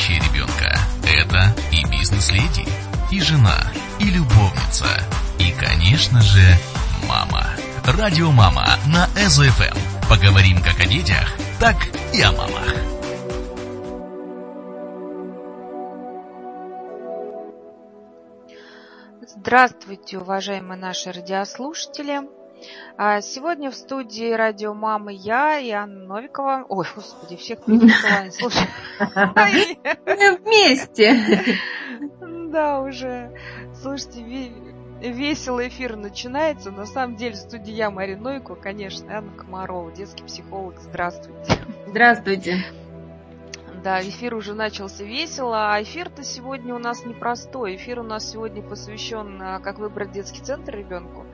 любящая ребенка. Это и бизнес-леди, и жена, и любовница, и, конечно же, мама. Радио «Мама» на ЭЗО-ФМ. Поговорим как о детях, так и о мамах. Здравствуйте, уважаемые наши радиослушатели. А, сегодня в студии радио Мамы я и Анна Новикова. Ой, господи, всех перепутала, не слушай. Мы вместе. Да, уже. Слушайте, веселый эфир начинается. На самом деле, в студии я, Марина Новикова, конечно, Анна Комарова, детский психолог. Здравствуйте. Здравствуйте. Да, эфир уже начался весело, а эфир-то сегодня у нас непростой. Эфир у нас сегодня посвящен, а, как выбрать детский центр ребенку.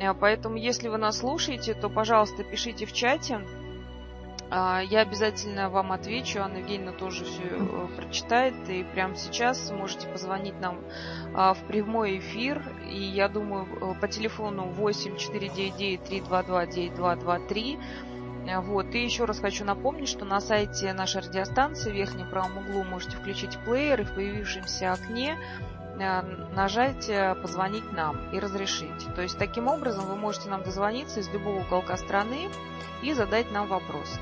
А, поэтому, если вы нас слушаете, то, пожалуйста, пишите в чате. А, я обязательно вам отвечу. Анна Евгеньевна тоже все э, прочитает. И прямо сейчас можете позвонить нам в прямой эфир. И я думаю, э, по телефону 8 499 322 9223 вот. И еще раз хочу напомнить, что на сайте нашей радиостанции в верхнем правом углу можете включить плеер и в появившемся окне нажать э, «Позвонить нам» и «Разрешить». То есть таким образом вы можете нам дозвониться из любого уголка страны и задать нам вопрос.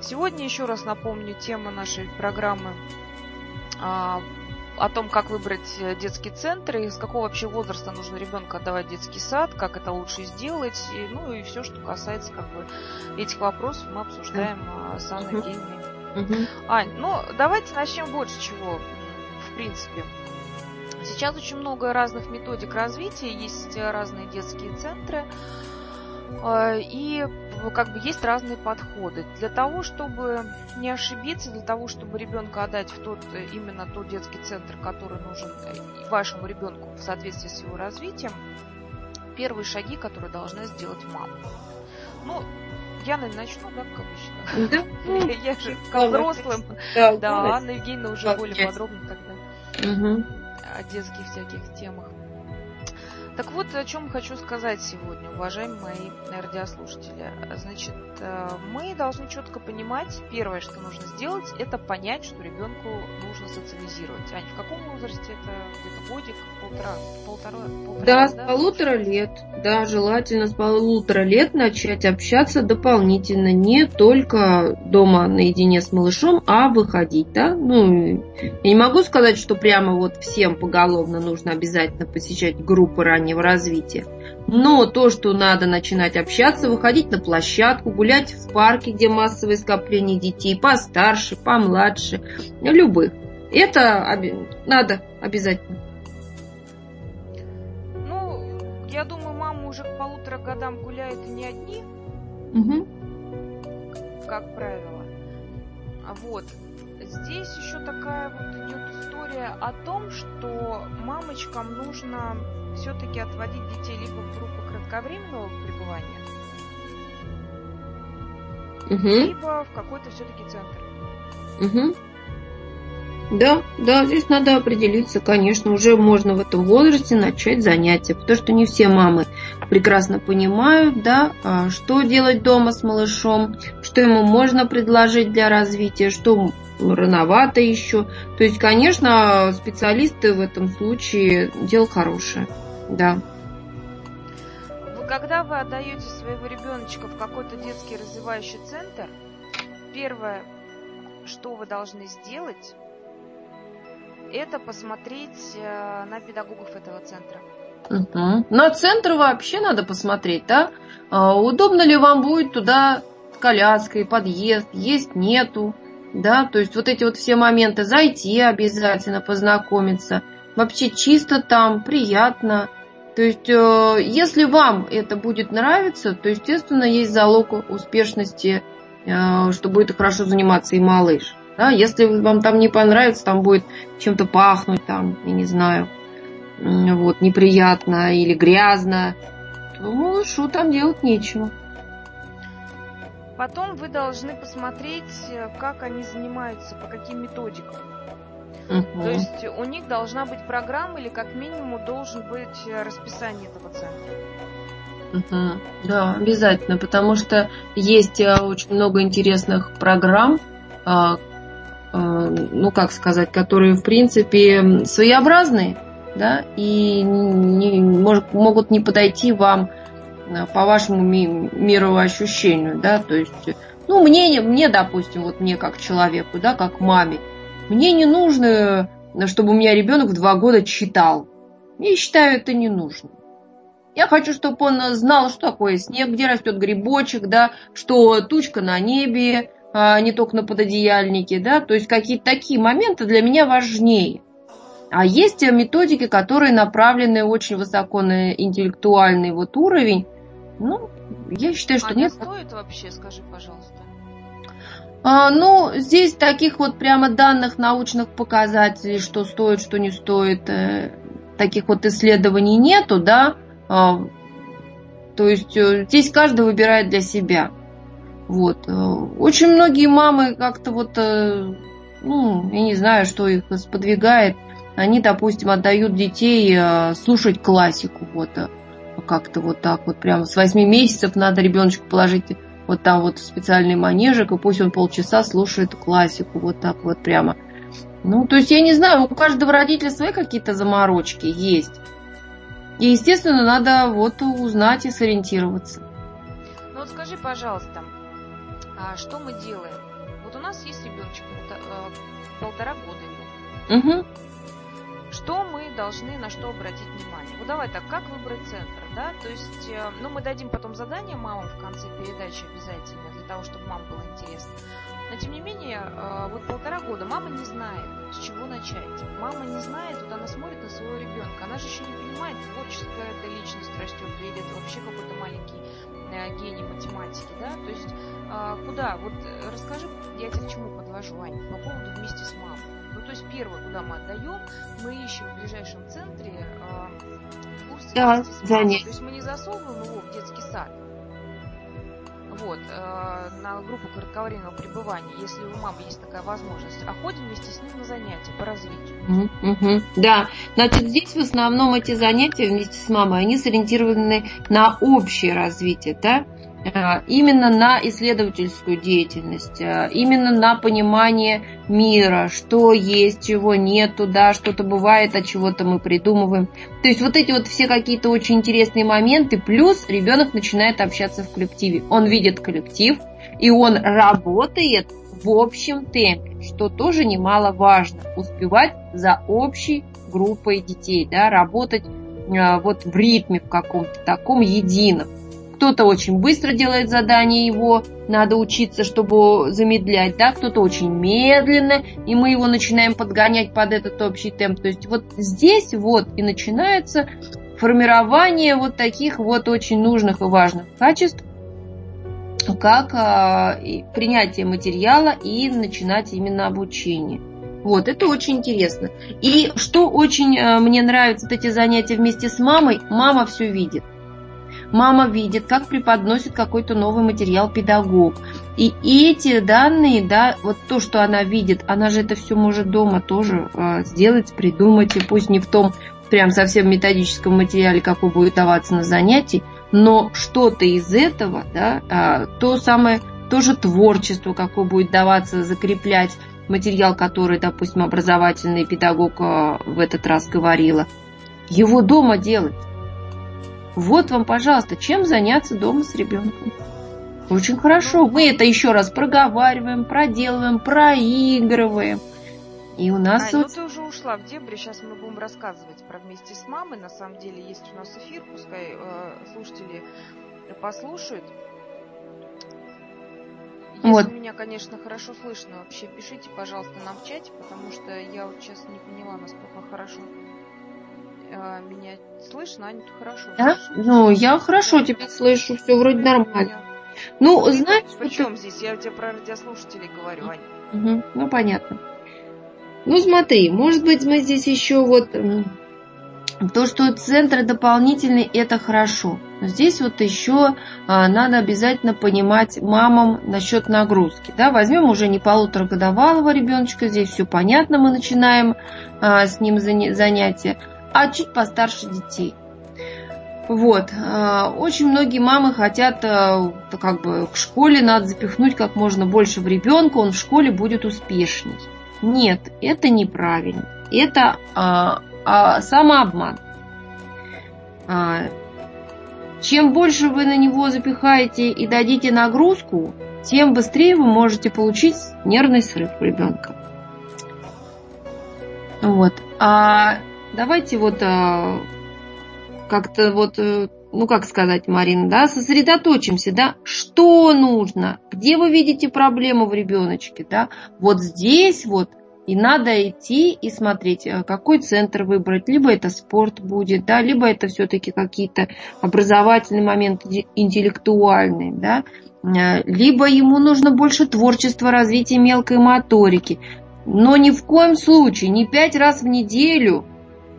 Сегодня еще раз напомню тему нашей программы а, о том, как выбрать э, детский центр и с какого вообще возраста нужно ребенка отдавать в детский сад, как это лучше сделать, и, ну и все, что касается как бы этих вопросов, мы обсуждаем mm-hmm. с Анной. Mm-hmm. Ань, ну давайте начнем вот с чего, в принципе. Сейчас очень много разных методик развития, есть разные детские центры. А, и как бы есть разные подходы. Для того, чтобы не ошибиться, для того, чтобы ребенка отдать в тот, именно тот детский центр, который нужен э, вашему ребенку в соответствии с его развитием, первые шаги, которые должна сделать мама. Ну, я, наверное, начну, да, как обычно. Да? Я же как взрослым. Да, Анна Евгеньевна уже более подробно тогда о детских всяких темах. Так вот, о чем хочу сказать сегодня, уважаемые мои радиослушатели. Значит, э, мы должны четко понимать, первое, что нужно сделать, это понять, что ребенку нужно социализировать. Ань, в каком возрасте это где-то годик, полтора, полтора, полтора Да, с полутора лет. Да, желательно с полутора лет начать общаться дополнительно, не только дома наедине с малышом, а выходить, да. Ну, я не могу сказать, что прямо вот всем поголовно нужно обязательно посещать группы ранее раннего развития. Но то, что надо начинать общаться, выходить на площадку, гулять в парке, где массовое скопление детей, постарше, помладше, любых. Это надо обязательно. Ну, я думаю, мама уже к полутора годам гуляет и не одни. Угу. Как правило. Вот. Здесь еще такая вот идет история о том, что мамочкам нужно все-таки отводить детей либо в группы кратковременного пребывания, угу. либо в какой-то все-таки центр. Угу. Да, да, здесь надо определиться, конечно, уже можно в этом возрасте начать занятия, потому что не все мамы прекрасно понимают, да, а, что делать дома с малышом, что ему можно предложить для развития, что рановато еще. То есть, конечно, специалисты в этом случае дело хорошее. Да. Вы, когда вы отдаете своего ребеночка в какой-то детский развивающий центр, первое, что вы должны сделать, это посмотреть э, на педагогов этого центра. Угу. На центр вообще надо посмотреть, да? А, удобно ли вам будет туда с коляской, подъезд, есть, нету, да? То есть вот эти вот все моменты, зайти обязательно, познакомиться. Вообще чисто там, приятно. То есть, э, если вам это будет нравиться, то, естественно, есть залог успешности, э, что будет хорошо заниматься и малыш. Да? Если вам там не понравится, там будет чем-то пахнуть, там, я не знаю, вот, неприятно или грязно, то малышу там делать нечего. Потом вы должны посмотреть, э, как они занимаются, по каким методикам. Угу. То есть у них должна быть программа или как минимум должен быть э, расписание этого центра. Угу. Да, обязательно, потому что есть э, очень много интересных программ, а, ну как сказать, которые в принципе своеобразные, да, и не, может, могут не подойти вам по вашему мировоощущению, да, то есть, ну, мне, мне, допустим, вот мне как человеку, да, как маме, мне не нужно, чтобы у меня ребенок в два года читал. Я считаю, это не нужно. Я хочу, чтобы он знал, что такое снег, где растет грибочек, да, что тучка на небе, а не только на пододеяльнике, да, то есть какие-то такие моменты для меня важнее. А есть методики, которые направлены очень высоко на интеллектуальный вот уровень. Ну, я считаю, что а нет. стоит вообще, скажи, пожалуйста? А, ну, здесь таких вот прямо данных научных показателей, что стоит, что не стоит, э, таких вот исследований нету, да. А, то есть э, здесь каждый выбирает для себя. Вот. Э, очень многие мамы как-то вот, ну, я не знаю, что их сподвигает они, допустим, отдают детей э, слушать классику, вот э, как-то вот так вот, прямо с 8 месяцев надо ребеночку положить вот там вот специальный манежик, и пусть он полчаса слушает классику, вот так вот прямо. Ну, то есть, я не знаю, у каждого родителя свои какие-то заморочки есть. И, естественно, надо вот узнать и сориентироваться. Ну вот скажи, пожалуйста, а что мы делаем? Вот у нас есть ребеночек, э, полтора года ему. Угу что мы должны на что обратить внимание? Вот давай так, как выбрать центр, да? То есть, э, ну, мы дадим потом задание мамам в конце передачи обязательно, для того, чтобы мам было интересно. Но, тем не менее, э, вот полтора года мама не знает, с чего начать. Мама не знает, вот она смотрит на своего ребенка, она же еще не понимает, творческая эта личность растет, или это вообще какой-то маленький э, гений математики, да? То есть, куда? Вот расскажи, я тебя к чему подвожу, Аня, по поводу вместе с мамой. Ну, то есть первое, куда мы отдаем, мы ищем в ближайшем центре э, курс да, занятия. То есть мы не засовываем его в детский сад. Вот, э, на группу кратковременного пребывания, если у мамы есть такая возможность, а ходим вместе с ним на занятия по развитию. Угу. Да, значит, здесь в основном эти занятия вместе с мамой, они сориентированы на общее развитие, да, именно на исследовательскую деятельность, э, именно на понимание мира, что есть, чего нету, да, что-то бывает, от чего-то мы придумываем. То есть вот эти вот все какие-то очень интересные моменты, плюс ребенок начинает общаться в коллективе. Он видит коллектив, и он работает в общем темпе, что тоже немаловажно. Успевать за общей группой детей, да, работать э, вот в ритме в каком-то таком едином. Кто-то очень быстро делает задание его, надо учиться, чтобы замедлять, да, кто-то очень медленно, и мы его начинаем подгонять под этот общий темп. То есть вот здесь вот и начинается формирование вот таких вот очень нужных и важных качеств, как а, принятие материала и начинать именно обучение. Вот, это очень интересно. И что очень а, мне нравится, вот эти занятия вместе с мамой, мама все видит. Мама видит, как преподносит какой-то новый материал педагог. И эти данные, да, вот то, что она видит, она же это все может дома тоже э, сделать, придумать, и пусть не в том прям совсем методическом материале, какой будет даваться на занятии, но что-то из этого, да, э, то самое, тоже творчество, какое будет даваться, закреплять материал, который, допустим, образовательный педагог э, в этот раз говорила, его дома делать. Вот вам, пожалуйста, чем заняться дома с ребенком. Очень хорошо. Мы это еще раз проговариваем, проделываем, проигрываем. И у нас... А, вот... ну ты уже ушла в дебри, сейчас мы будем рассказывать про вместе с мамой. На самом деле есть у нас эфир, пускай э, слушатели послушают. Если вот. меня, конечно, хорошо слышно, вообще пишите, пожалуйста, нам в чате, потому что я вот сейчас не поняла, насколько хорошо а, меня слышно, Аня, ты хорошо да? Ну, я хорошо тебя слышу, все вроде нормально. Ну, ну знаешь... Причем ты... здесь? Я тебе про радиослушателей говорю, Аня. Угу, ну, понятно. Ну, смотри, может быть, мы здесь еще вот... То, что центры дополнительные, это хорошо. Но здесь вот еще а, надо обязательно понимать мамам насчет нагрузки. Да? Возьмем уже не полуторагодовалого ребеночка, здесь все понятно, мы начинаем а, с ним занятия а чуть постарше детей. Вот. А, очень многие мамы хотят, а, как бы, к школе надо запихнуть как можно больше в ребенка, он в школе будет успешней. Нет, это неправильно. Это а, а, самообман. А, чем больше вы на него запихаете и дадите нагрузку, тем быстрее вы можете получить нервный срыв ребенка. Вот. А давайте вот а, как-то вот, э, ну как сказать, Марина, да, сосредоточимся, да, что нужно, где вы видите проблему в ребеночке, да, вот здесь вот и надо идти и смотреть, э, какой центр выбрать. Либо это спорт будет, да, либо это все-таки какие-то образовательные моменты, интеллектуальные, да. Э, либо ему нужно больше творчества, развития мелкой моторики. Но ни в коем случае, не пять раз в неделю,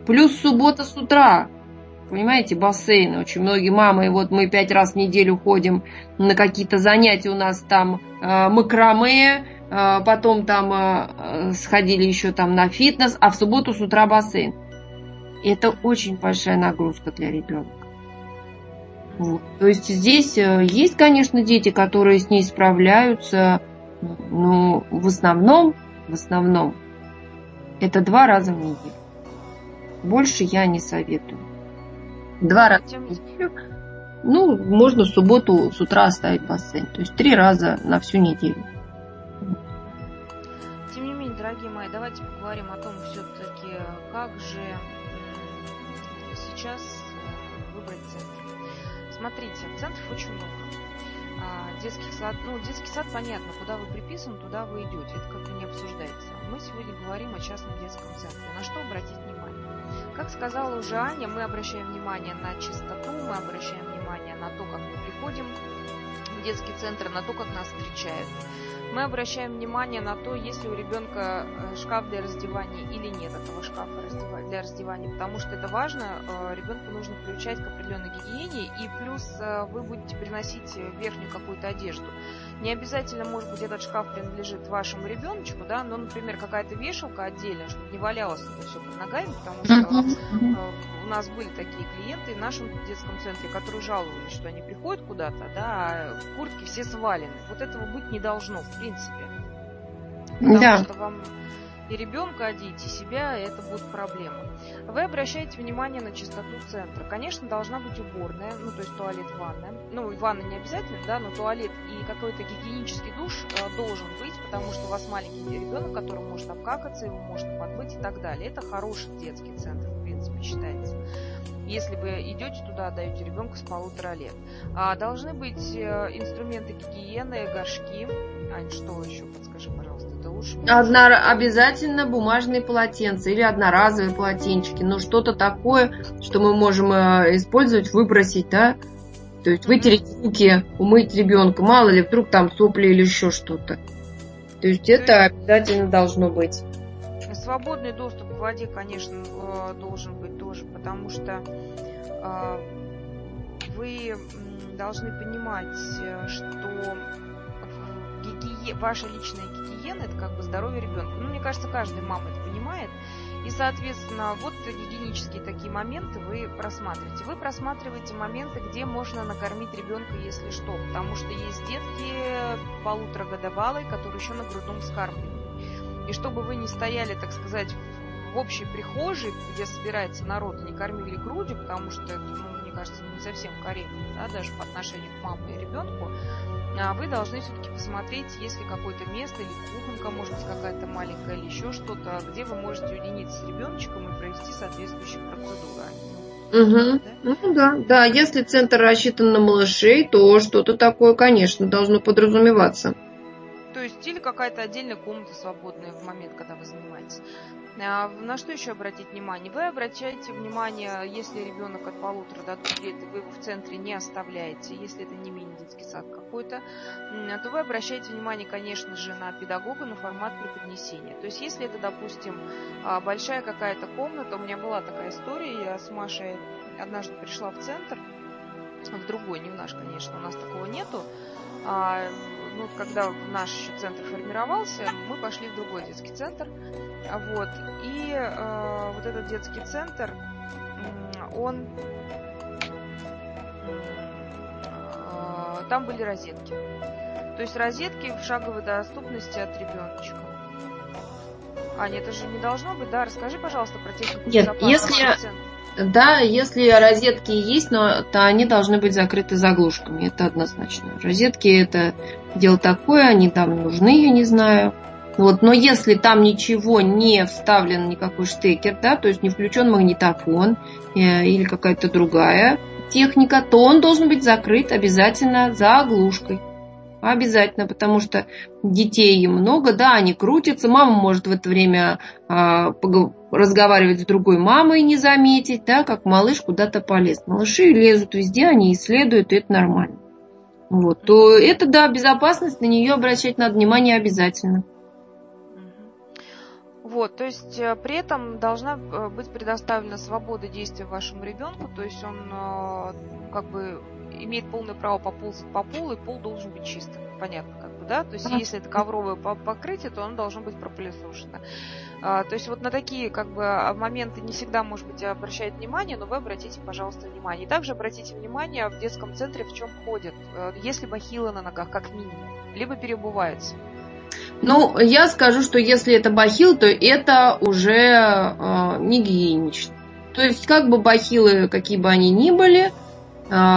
плюс суббота с утра. Понимаете, бассейны. Очень многие мамы, вот мы пять раз в неделю ходим на какие-то занятия, у нас там э, макраме, э, потом там э, сходили еще там на фитнес, а в субботу с утра бассейн. Это очень большая нагрузка для ребенка. Вот. То есть здесь э, есть, конечно, дети, которые с ней справляются, но в основном в основном, это два раза в неделю. Больше я не советую. Два раза в неделю. Ну, можно в субботу с утра оставить бассейн. То есть три раза на всю неделю. Тем не менее, дорогие мои, давайте поговорим о том все-таки, как же сейчас э, выбрать центр. Смотрите, центров очень много а, детских сад, ну, детский сад, понятно, куда вы приписаны, туда вы идете, это как бы не обсуждается. Мы сегодня говорим о частном детском центре. На что обратить внимание? Как сказала уже Аня, мы обращаем внимание на чистоту, мы обращаем внимание на то, как мы приходим в детский центр, на то, как нас встречают. Мы обращаем внимание на то, есть ли у ребенка э, шкаф для раздевания или нет этого шкафа для раздевания, потому что это важно, э, ребенку нужно приучать к определенной гигиене, и плюс э, вы будете приносить верхнюю какую-то одежду. Не обязательно, может быть, этот шкаф принадлежит вашему ребеночку, да, но, например, какая-то вешалка отдельная, чтобы не валялось это все под ногами, потому что у нас были такие клиенты в нашем детском центре, которые жаловались, что они приходят куда-то, да, а куртки все свалены. Вот этого быть не должно, в принципе. Потому да. что вам и ребенка одеть, и себя, это будет проблема. Вы обращаете внимание на чистоту центра. Конечно, должна быть уборная, ну, то есть туалет, ванная. Ну, ванна не обязательно, да, но туалет и какой-то гигиенический душ э, должен быть, потому что у вас маленький ребенок, который может обкакаться, его может подбыть и так далее. Это хороший детский центр, в принципе, считается если вы идете туда, отдаете ребенка с полутора лет. А должны быть э, инструменты гигиены, горшки. Ань, что еще? Подскажи, пожалуйста. Это лучше. Одна, обязательно бумажные полотенца или одноразовые полотенчики. Ну, что-то такое, что мы можем э, использовать, выбросить, да? То есть вытереть руки, умыть ребенка. Мало ли, вдруг там сопли или еще что-то. То есть это обязательно должно быть. Свободный доступ к воде, конечно, э, должен быть тоже, потому что э, вы должны понимать, что гигие... ваша личная гигиена это как бы здоровье ребенка. Ну, мне кажется, каждая мама это понимает. И, соответственно, вот гигиенические такие моменты вы просматриваете. Вы просматриваете моменты, где можно накормить ребенка, если что. Потому что есть детки полуторагодовалые, которые еще на грудном скармливании. И чтобы вы не стояли, так сказать, в общей прихожей, где собирается народ, не кормили грудью, потому что ну, мне кажется, не совсем корректно, да, даже по отношению к маме и ребенку, а вы должны все-таки посмотреть, есть ли какое-то место или кухонка, может быть, какая-то маленькая или еще что-то, где вы можете уединиться с ребеночком и провести соответствующие процедуры. Угу. Да? Ну да, да, если центр рассчитан на малышей, то что-то такое, конечно, должно подразумеваться. То есть или какая-то отдельная комната свободная в момент, когда вы занимаетесь. А, на что еще обратить внимание? Вы обращаете внимание, если ребенок от полутора до двух лет, вы его в центре не оставляете, если это не мини-детский сад какой-то, то вы обращаете внимание, конечно же, на педагога, на формат преподнесения. То есть если это, допустим, а, большая какая-то комната, у меня была такая история, я с Машей однажды пришла в центр, в другой, не в наш, конечно, у нас такого нету, а, ну, когда наш центр формировался, мы пошли в другой детский центр. Вот. И э, вот этот детский центр, он... Э, там были розетки. То есть розетки в шаговой доступности от ребеночка. Аня, это же не должно быть, да? Расскажи, пожалуйста, про технику Нет, если, да, если розетки есть, но то они должны быть закрыты заглушками, это однозначно. Розетки это дело такое, они там нужны, я не знаю. Вот, но если там ничего не вставлен, никакой штекер, да, то есть не включен магнитофон э, или какая-то другая техника, то он должен быть закрыт обязательно заглушкой. Обязательно, потому что детей много, да, они крутятся, мама может в это время э, разговаривать с другой мамой и не заметить, да, как малыш куда-то полез. Малыши лезут везде, они исследуют, и это нормально. Вот, то это, да, безопасность, на нее обращать надо внимание обязательно. Вот, то есть э, при этом должна э, быть предоставлена свобода действия вашему ребенку, то есть он э, как бы имеет полное право поползать по полу, и пол должен быть чистым. Понятно, как бы, да? То есть, если это ковровое покрытие, то оно должно быть пропылесошено. А, то есть, вот на такие, как бы, а, моменты не всегда, может быть, обращают внимание, но вы обратите, пожалуйста, внимание. И также обратите внимание в детском центре, в чем ходят. Если бахилы на ногах, как минимум, либо переобуваются. Ну, я скажу, что если это бахил, то это уже э, не гигиенично. То есть, как бы бахилы, какие бы они ни были, э,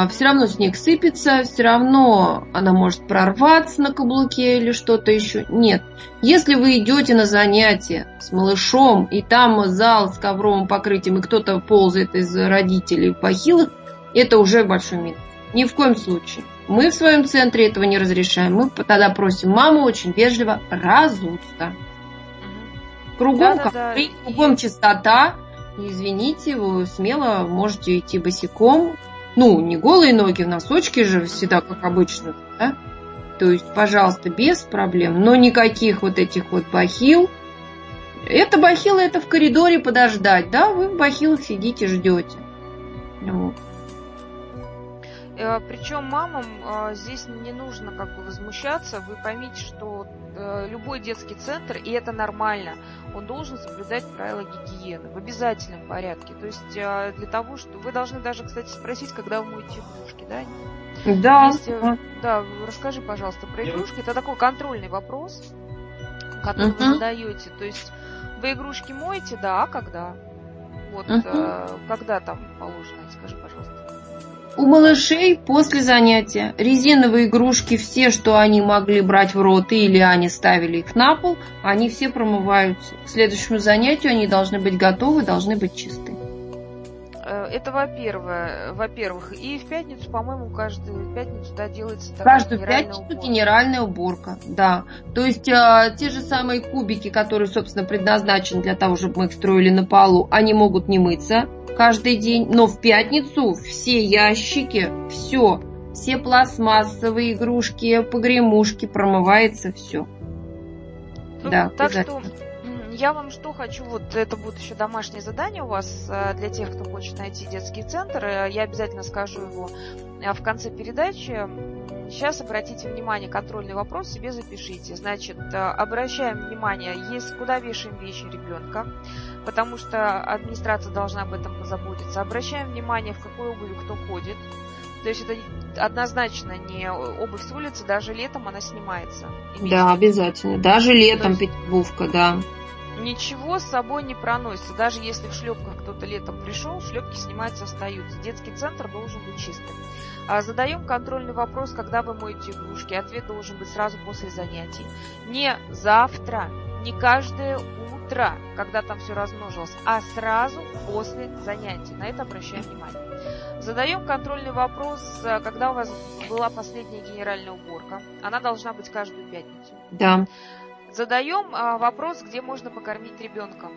все равно снег сыпется, все равно она может прорваться на каблуке или что-то еще. Нет. Если вы идете на занятия с малышом, и там зал с ковровым покрытием, и кто-то ползает из родителей в бахилах, это уже большой минус. Ни в коем случае. Мы в своем центре этого не разрешаем. Мы тогда просим маму очень вежливо разуться. Кругом, да, да, да. кругом чистота. Извините, вы смело можете идти босиком. Ну, не голые ноги, носочки же всегда, как обычно, да? То есть, пожалуйста, без проблем. Но никаких вот этих вот бахил. Это бахилы, это в коридоре подождать, да? Вы в бахилах сидите, ждете. Вот. Э, Причем мамам э, здесь не нужно как бы возмущаться. Вы поймите, что э, любой детский центр, и это нормально, он должен соблюдать правила гигиены в обязательном порядке. То есть для того, что вы должны даже, кстати, спросить, когда вы моете игрушки, да? Да. Если, да, расскажи, пожалуйста, про игрушки. Это такой контрольный вопрос, который uh-huh. вы задаете. То есть вы игрушки моете, да, а когда? Вот uh-huh. когда там положено, скажи, пожалуйста. У малышей после занятия резиновые игрушки, все, что они могли брать в рот или они ставили их на пол, они все промываются. К следующему занятию они должны быть готовы, должны быть чисты. Э, это во-первых. Во-первых. И в пятницу, по-моему, каждую пятницу да, делается такая Каждую генеральная пятницу уборка. генеральная уборка, да. То есть э, те же самые кубики, которые, собственно, предназначены для того, чтобы мы их строили на полу, они могут не мыться каждый день, но в пятницу все ящики, все, все пластмассовые игрушки, погремушки, промывается все. Ну, да, так что я вам что хочу, вот это будет еще домашнее задание у вас э, для тех, кто хочет найти детский центр. Э, я обязательно скажу его э, в конце передачи. Сейчас обратите внимание, контрольный вопрос себе запишите. Значит, обращаем внимание, есть куда вешаем вещи ребенка, потому что администрация должна об этом позаботиться. Обращаем внимание, в какой обуви кто ходит. То есть это однозначно не обувь с улицы, даже летом она снимается. Да, обязательно. Даже летом есть... да. Ничего с собой не проносится. Даже если в шлепках кто-то летом пришел, шлепки снимаются, остаются. Детский центр должен быть чистым. А задаем контрольный вопрос, когда вы моете игрушки. Ответ должен быть сразу после занятий. Не завтра, не каждое утро, когда там все размножилось, а сразу после занятий. На это обращаем внимание. Задаем контрольный вопрос, э, когда у вас была последняя генеральная уборка. Она должна быть каждую пятницу. Да. Задаем а, вопрос, где можно покормить ребенка.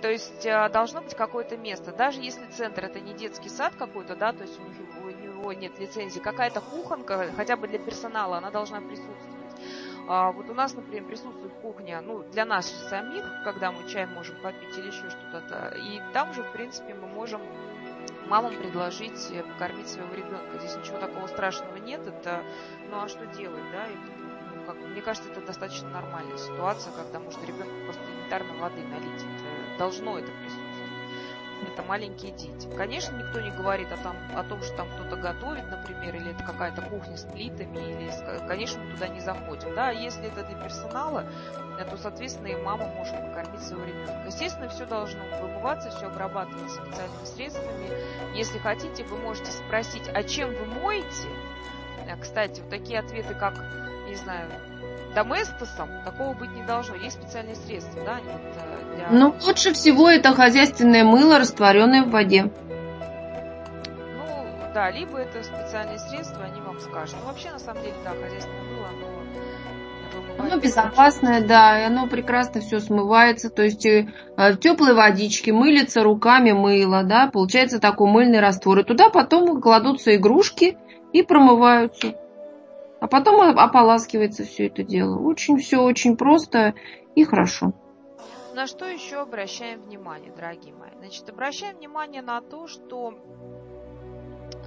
То есть а, должно быть какое-то место. Даже если центр это не детский сад какой-то, да, то есть у него, у него нет лицензии, какая-то кухонка, хотя бы для персонала, она должна присутствовать. А, вот у нас, например, присутствует кухня, ну, для нас самих, когда мы чай можем попить или еще что-то. И там же, в принципе, мы можем мамам предложить покормить своего ребенка. Здесь ничего такого страшного нет. Это, ну а что делать, да? Это как, мне кажется, это достаточно нормальная ситуация, когда может ребенку просто элементарно воды налить. Это, должно это присутствовать. Это маленькие дети. Конечно, никто не говорит о, том, о том, что там кто-то готовит, например, или это какая-то кухня с плитами, или, конечно, мы туда не заходим. Да, если это для персонала, э, то, соответственно, и мама может покормить своего ребенка. Естественно, все должно вымываться, все обрабатываться специальными средствами. Если хотите, вы можете спросить, а чем вы моете? Э, кстати, вот такие ответы, как, не знаю, доместосом такого быть не должно. Есть специальные средства, да? Вот, э, для... Ну, лучше всего это хозяйственное мыло, растворенное в воде. Ну, да, либо это специальные средства, они вам скажут. Ну, вообще, на самом деле, да, хозяйственное мыло, оно оно безопасное, да, и оно прекрасно все смывается. То есть э, в теплой водичке мылится руками мыло, да, получается такой мыльный раствор. И туда потом кладутся игрушки и промываются. А потом ополаскивается все это дело. Очень все очень просто и хорошо. На что еще обращаем внимание, дорогие мои? Значит, обращаем внимание на то, что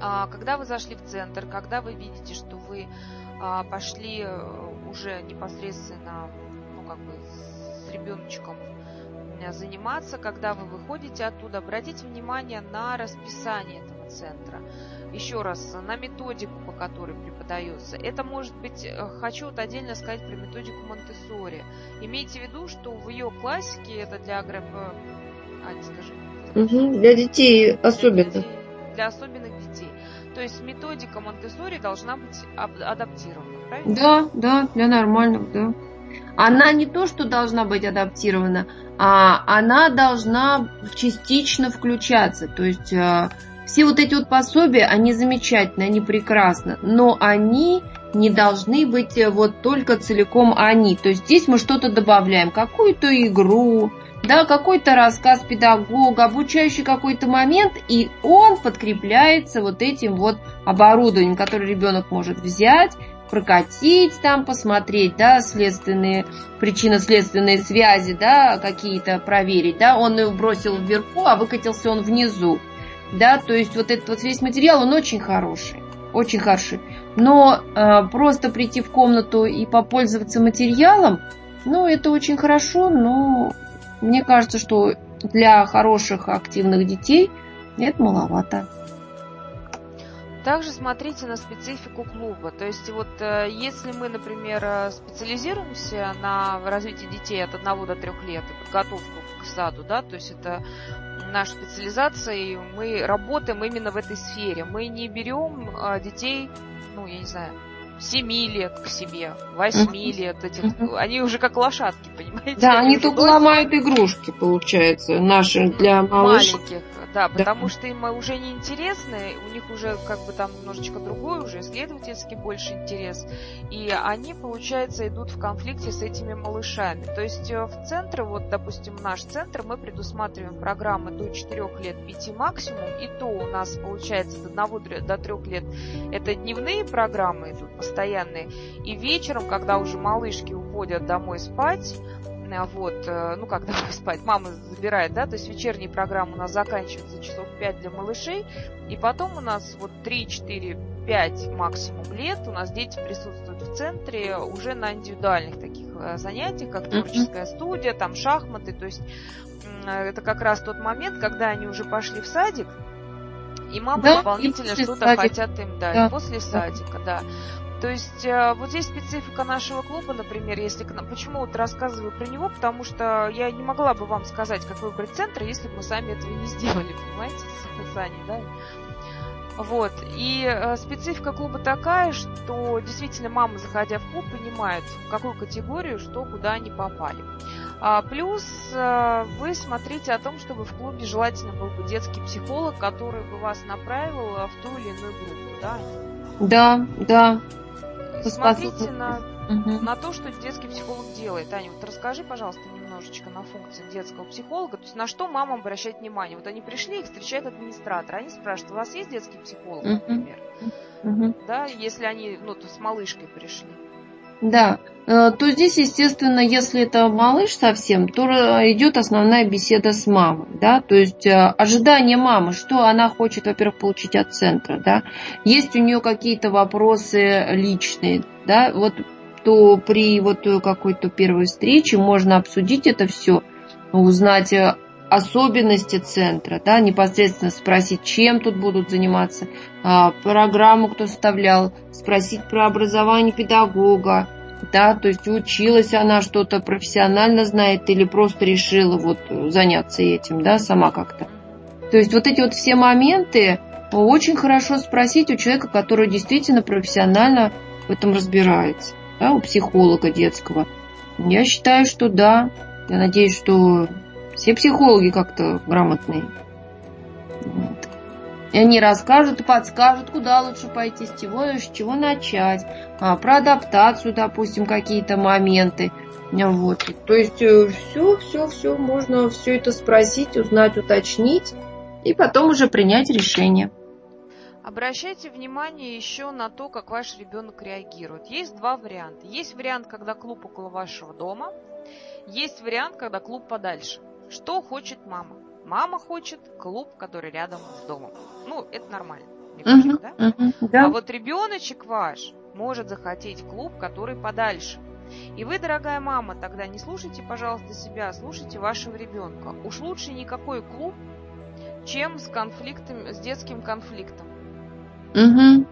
а, когда вы зашли в центр, когда вы видите, что вы а, пошли э, уже непосредственно, ну, как бы, с ребеночком э, заниматься, когда вы выходите оттуда, обратите внимание на расписание этого центра еще раз, на методику, по которой преподается. Это может быть, э, хочу вот отдельно сказать про методику Монтессори. Имейте в виду, что в ее классике, это для агроп... А, скажи. Угу, для детей особенно. Для, для особенных детей. То есть методика Монтессори должна быть адаптирована, правильно? Да, да, для нормальных, да. Она не то, что должна быть адаптирована, а она должна частично включаться. То есть э, все вот эти вот пособия, они замечательные, они прекрасны, но они не должны быть э, вот только целиком они. То есть здесь мы что-то добавляем, какую-то игру, да, какой-то рассказ педагога, обучающий какой-то момент, и он подкрепляется вот этим вот оборудованием, которое ребенок может взять, прокатить там, посмотреть, да, следственные, причинно-следственные связи, да, какие-то проверить, да, он его бросил вверху, а выкатился он внизу да, то есть вот этот вот весь материал, он очень хороший, очень хороший. Но э, просто прийти в комнату и попользоваться материалом, ну, это очень хорошо, но мне кажется, что для хороших активных детей это маловато. Также смотрите на специфику клуба. То есть вот э, если мы, например, э, специализируемся на развитии детей от 1 до 3 лет и подготовку к саду, да, то есть это наша специализация, и мы работаем именно в этой сфере. Мы не берем а, детей, ну, я не знаю, 7 лет к себе, 8 uh-huh. лет этих. Они уже как лошадки, понимаете? Да, они, они только ломают игрушки, получается, наши для малышей. Маленьких. Да, потому да. что им уже не интересны, у них уже как бы там немножечко другой, уже исследовательский больше интерес. И они, получается, идут в конфликте с этими малышами. То есть э, в центре, вот, допустим, наш центр, мы предусматриваем программы до 4 лет 5 максимум, и то у нас, получается, до 1 до 3 лет это дневные программы идут постоянные, и вечером, когда уже малышки уходят домой спать, Э, вот, э, ну, когда спать, мама забирает, да, то есть вечерние программы у нас заканчиваются часов 5 для малышей, и потом у нас вот 3, 4, 5 максимум лет у нас дети присутствуют в центре уже на индивидуальных таких э, занятиях, как творческая студия, там шахматы, то есть это как раз тот момент, когда они уже пошли в садик, и мамы да, дополнительно что-то хотят им дать да. после садика, да. То есть э, вот здесь специфика нашего клуба, например, если почему вот рассказываю про него, потому что я не могла бы вам сказать, как выбрать центр, если бы мы сами этого не сделали, понимаете, с Аней, да? Вот. И э, специфика клуба такая, что действительно мамы, заходя в клуб, понимают, в какую категорию, что, куда они попали. А, плюс э, вы смотрите о том, чтобы в клубе желательно был бы детский психолог, который бы вас направил в ту или иную группу, да? Да, да. Смотрите на, угу. на то, что детский психолог делает. Аня, вот расскажи, пожалуйста, немножечко на функции детского психолога. То есть на что мамам обращать внимание? Вот они пришли, их встречает администратор. Они спрашивают, у вас есть детский психолог, например? Угу. Да, если они, ну, то с малышкой пришли. Да, э, то здесь, естественно, если это малыш совсем, то идет основная беседа с мамой, да, то есть э, ожидание мамы, что она хочет, во-первых, получить от центра, да, есть у нее какие-то вопросы личные, да, вот то при вот какой-то первой встрече можно обсудить это все, узнать, э, особенности центра, да, непосредственно спросить, чем тут будут заниматься, а, программу кто составлял, спросить про образование педагога, да, то есть училась она что-то профессионально знает или просто решила вот заняться этим, да, сама как-то. То есть вот эти вот все моменты очень хорошо спросить у человека, который действительно профессионально в этом разбирается, да, у психолога детского. Я считаю, что да. Я надеюсь, что все психологи как-то грамотные. Вот. И они расскажут подскажут, куда лучше пойти, с чего, с чего начать. А, про адаптацию, допустим, какие-то моменты. Вот. То есть все, все, все, можно все это спросить, узнать, уточнить и потом уже принять решение. Обращайте внимание еще на то, как ваш ребенок реагирует. Есть два варианта. Есть вариант, когда клуб около вашего дома. Есть вариант, когда клуб подальше. Что хочет мама? Мама хочет клуб, который рядом с домом. Ну, это нормально. Мне кажется, да? Uh-huh, да? А вот ребеночек ваш может захотеть клуб, который подальше. И вы, дорогая мама, тогда не слушайте, пожалуйста, себя, а слушайте вашего ребенка. Уж лучше никакой клуб, чем с конфликтом, с детским конфликтом. Угу.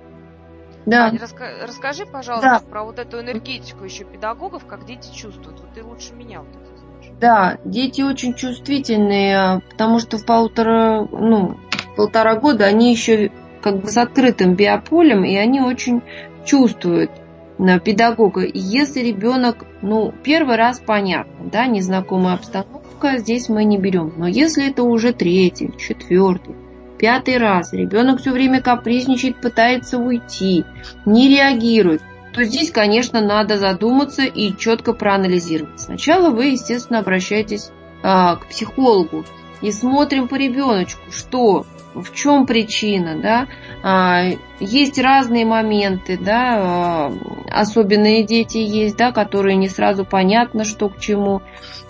Да. Аня, раска- расскажи, пожалуйста, да. про вот эту энергетику еще педагогов, как дети чувствуют. Вот ты лучше меня вот это. Да, дети очень чувствительные, потому что в полтора, ну, полтора года они еще как бы с открытым биополем, и они очень чувствуют на педагога. И если ребенок, ну, первый раз понятно, да, незнакомая обстановка, здесь мы не берем. Но если это уже третий, четвертый, пятый раз ребенок все время капризничает, пытается уйти, не реагирует, то здесь, конечно, надо задуматься и четко проанализировать. Сначала вы, естественно, обращаетесь а, к психологу и смотрим по ребеночку, что, в чем причина, да, а, есть разные моменты, да, а, особенные дети есть, да, которые не сразу понятно, что к чему,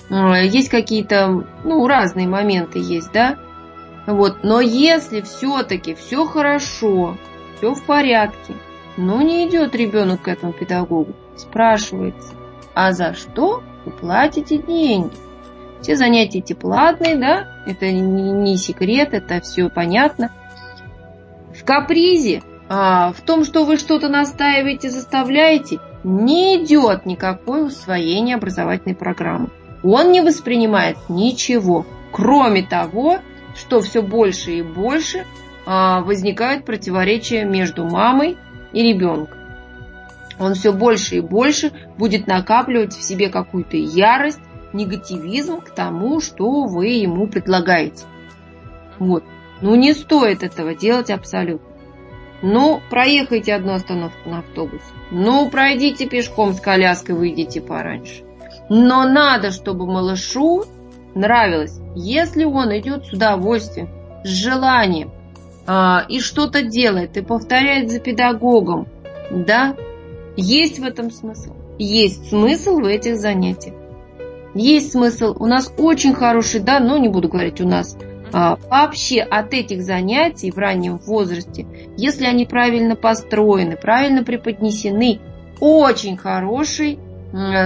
а, есть какие-то, ну, разные моменты есть, да, вот. Но если все-таки все хорошо, все в порядке, но не идет ребенок к этому педагогу, спрашивается, а за что вы платите деньги? Все занятия эти платные, да, это не, секрет, это все понятно. В капризе, а, в том, что вы что-то настаиваете, заставляете, не идет никакое усвоение образовательной программы. Он не воспринимает ничего, кроме того, что все больше и больше а, возникает противоречие между мамой и ребенком. Он все больше и больше будет накапливать в себе какую-то ярость, негативизм к тому, что вы ему предлагаете. Вот. Ну, не стоит этого делать абсолютно. Ну, проехайте одну остановку на автобусе. Ну, пройдите пешком с коляской, выйдите пораньше. Но надо, чтобы малышу нравилось. Если он идет с удовольствием, с желанием и что-то делает, и повторяет за педагогом, да, есть в этом смысл. Есть смысл в этих занятиях. Есть смысл. У нас очень хороший, да, но не буду говорить у нас, а, вообще от этих занятий в раннем возрасте, если они правильно построены, правильно преподнесены, очень хороший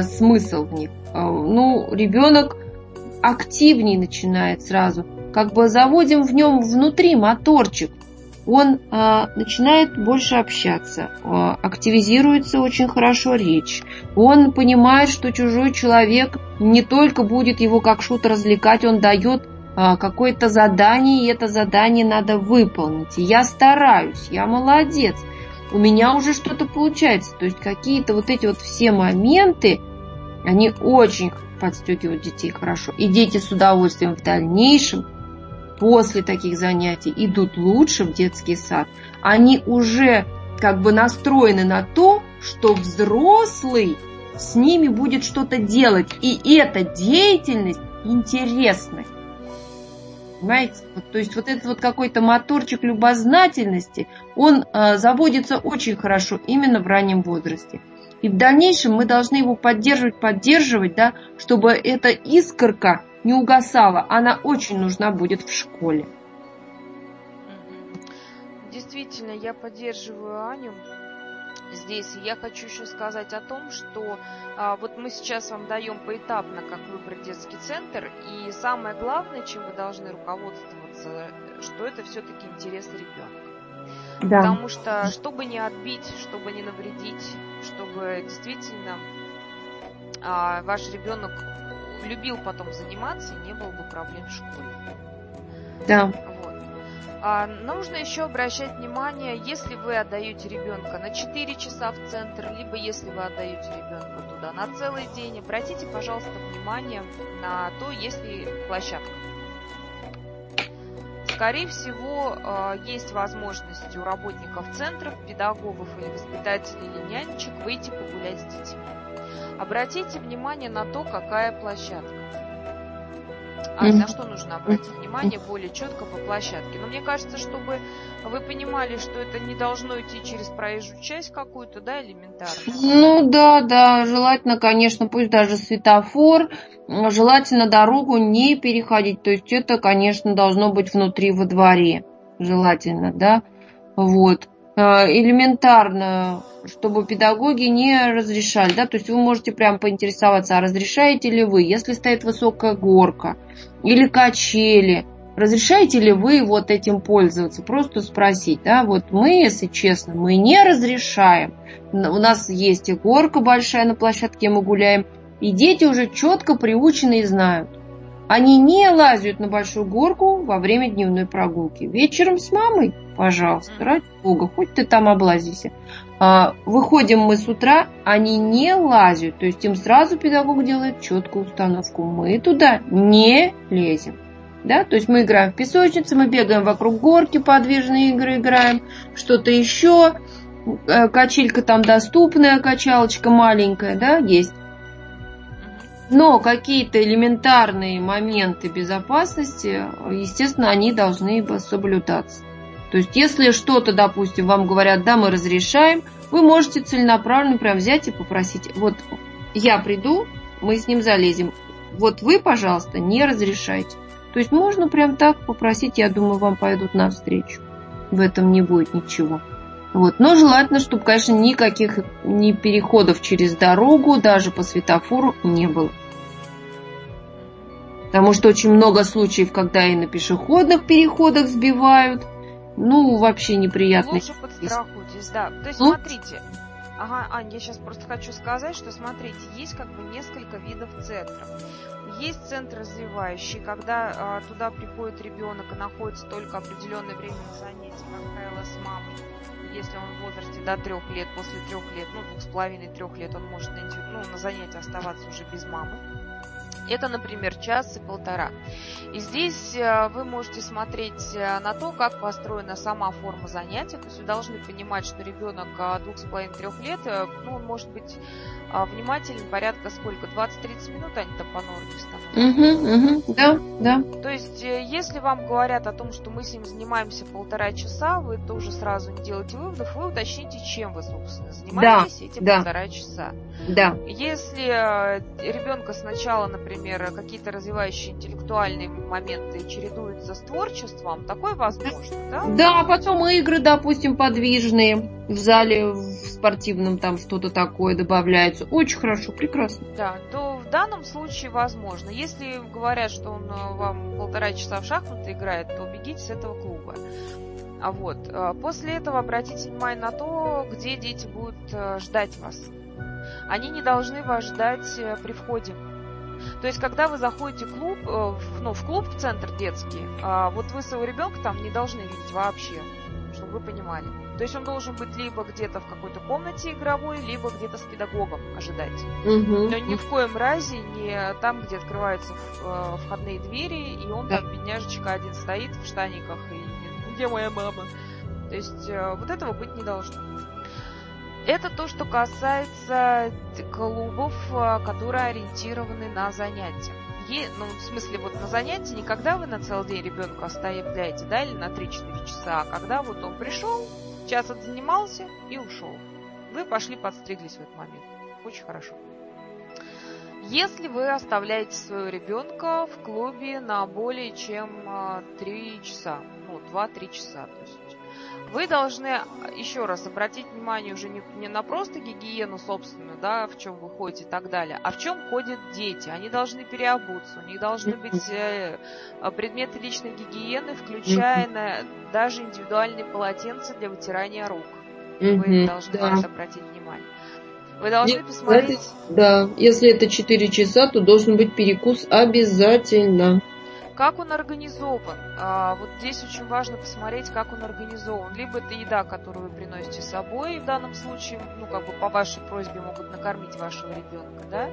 смысл в них. А, ну, ребенок активнее начинает сразу. Как бы заводим в нем внутри моторчик. Он э, начинает больше общаться, э, активизируется очень хорошо речь. Он понимает, что чужой человек не только будет его как шут развлекать, он дает э, какое-то задание, и это задание надо выполнить. И я стараюсь, я молодец, у меня уже что-то получается. То есть какие-то вот эти вот все моменты, они очень подстегивают детей хорошо. И дети с удовольствием в дальнейшем, после таких занятий, идут лучше в детский сад. Они уже как бы настроены на то, что взрослый с ними будет что-то делать. И эта деятельность интересная. Понимаете? Вот, то есть вот этот вот какой-то моторчик любознательности, он э, заводится очень хорошо именно в раннем возрасте. И в дальнейшем мы должны его поддерживать, поддерживать, да, чтобы эта искорка не угасала. Она очень нужна будет в школе. Действительно, я поддерживаю Аню. здесь. Я хочу еще сказать о том, что а, вот мы сейчас вам даем поэтапно, как выбрать детский центр, и самое главное, чем вы должны руководствоваться, что это все-таки интересы ребенка. Да. Потому что, чтобы не отбить, чтобы не навредить, чтобы действительно а, ваш ребенок любил потом заниматься не было бы проблем в школе. Да. А, нужно еще обращать внимание, если вы отдаете ребенка на 4 часа в центр, либо если вы отдаете ребенка туда на целый день, обратите, пожалуйста, внимание на то, есть ли площадка. Скорее всего, а, есть возможность у работников центров, педагогов или воспитателей или нянечек выйти погулять с детьми. Обратите внимание на то, какая площадка. А на что нужно обратить внимание более четко по площадке? Но мне кажется, чтобы вы понимали, что это не должно идти через проезжую часть какую-то, да, элементарно? Ну да, да, желательно, конечно, пусть даже светофор, желательно дорогу не переходить. То есть это, конечно, должно быть внутри во дворе. Желательно, да. Вот. Э, элементарно, чтобы педагоги не разрешали, да, то есть вы можете прям поинтересоваться, а разрешаете ли вы, если стоит высокая горка или качели, разрешаете ли вы вот этим пользоваться, просто спросить, да, вот мы, если честно, мы не разрешаем, у нас есть и горка большая на площадке, мы гуляем, и дети уже четко приучены и знают, они не лазят на большую горку во время дневной прогулки. Вечером с мамой, пожалуйста, ради бога, хоть ты там облазися. А, выходим мы с утра, они не лазят. То есть им сразу педагог делает четкую установку. Мы туда не лезем. Да? То есть мы играем в песочнице, мы бегаем вокруг горки, подвижные игры играем, что-то еще. Э, качелька там доступная, качалочка маленькая, да, есть. Но какие-то элементарные моменты безопасности, естественно, они должны соблюдаться. То есть, если что-то, допустим, вам говорят, да, мы разрешаем, вы можете целенаправленно прям взять и попросить, вот я приду, мы с ним залезем, вот вы, пожалуйста, не разрешайте. То есть можно прям так попросить, я думаю, вам пойдут навстречу. В этом не будет ничего. Вот. Но желательно, чтобы, конечно, никаких ни переходов через дорогу, даже по светофору не было. Потому что очень много случаев, когда и на пешеходных переходах сбивают. Ну, вообще неприятно. Лучше подстрахуйтесь, да. То есть, ну? смотрите, Ага, Ань, я сейчас просто хочу сказать, что смотрите, есть как бы несколько видов центров. Есть центр развивающий, когда а, туда приходит ребенок и находится только определенное время на занятии, как правило, с мамой. Если он в возрасте до трех лет, после трех лет, ну, двух с половиной, трех лет, он может на, ну, на занятии оставаться уже без мамы. Это, например, час и полтора. И здесь э, вы можете смотреть э, на то, как построена сама форма занятия. То есть вы должны понимать, что ребенок э, двух с половиной трех лет, ну, он может быть внимателен порядка сколько? 20-30 минут они там по норме становятся. Угу, угу, да, да. То есть, если вам говорят о том, что мы с ним занимаемся полтора часа, вы тоже сразу не делаете выводов, вы уточните, чем вы, собственно, занимаетесь да, эти да. полтора часа. Да. Если ребенка сначала, например, например, какие-то развивающие интеллектуальные моменты чередуются с творчеством, такое возможно, да? Да, потом игры, допустим, подвижные в зале в спортивном там что-то такое добавляется. Очень хорошо, прекрасно. Да, то в данном случае возможно. Если говорят, что он э, вам полтора часа в шахматы играет, то бегите с этого клуба. А вот, э, после этого обратите внимание на то, где дети будут э, ждать вас. Они не должны вас ждать при входе то есть, когда вы заходите в клуб, ну, в клуб, в центр детский, а, вот вы своего ребенка там не должны видеть вообще, чтобы вы понимали. То есть он должен быть либо где-то в какой-то комнате игровой, либо где-то с педагогом ожидать. Угу. Но ни в коем разе не там, где открываются э, входные двери, и он да. там, бедняжечка, один стоит в штаниках, и где моя мама? То есть э, вот этого быть не должно. Это то, что касается клубов, а, которые ориентированы на занятия. Е, ну, в смысле, вот на занятия не когда вы на целый день ребенка оставляете, да, или на 3-4 часа, а когда вот он пришел, час отзанимался и ушел. Вы пошли подстриглись в этот момент. Очень хорошо. Если вы оставляете своего ребенка в клубе на более чем 3 а, часа, ну, 2-3 часа, то есть вы должны еще раз обратить внимание уже не, не на просто гигиену собственную, да, в чем вы ходите и так далее, а в чем ходят дети. Они должны переобуться, у них должны быть э, предметы личной гигиены, включая на, даже индивидуальные полотенца для вытирания рук. Вы должны да. обратить внимание. Вы должны Нет, посмотреть... Да, если это 4 часа, то должен быть перекус обязательно. Как он организован? А, вот здесь очень важно посмотреть, как он организован. Либо это еда, которую вы приносите с собой, в данном случае, ну, как бы по вашей просьбе могут накормить вашего ребенка, да?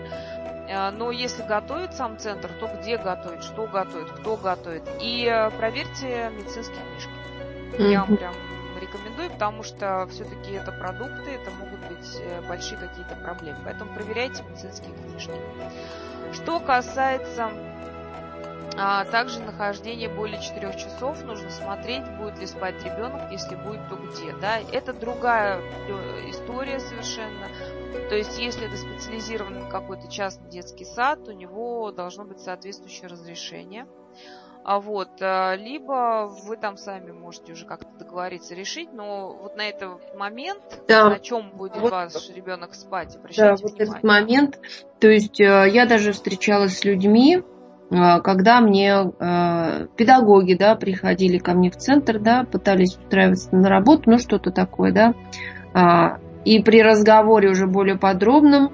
А, но если готовит сам центр, то где готовит, что готовит, кто готовит. И а, проверьте медицинские книжки. Я вам прям рекомендую, потому что все-таки это продукты, это могут быть э, большие какие-то проблемы. Поэтому проверяйте медицинские книжки. Что касается а также нахождение более 4 часов нужно смотреть, будет ли спать ребенок, если будет, то где. Да? Это другая э, история совершенно. То есть, если это специализированный какой-то частный детский сад, у него должно быть соответствующее разрешение. А вот, э, либо вы там сами можете уже как-то договориться, решить, но вот на этот момент, да. на чем будет вот, ваш ребенок спать, обращайте да, внимание. вот этот момент, то есть э, я даже встречалась с людьми, когда мне педагоги, да, приходили ко мне в центр, да, пытались устраиваться на работу, ну что-то такое, да, а, и при разговоре уже более подробном,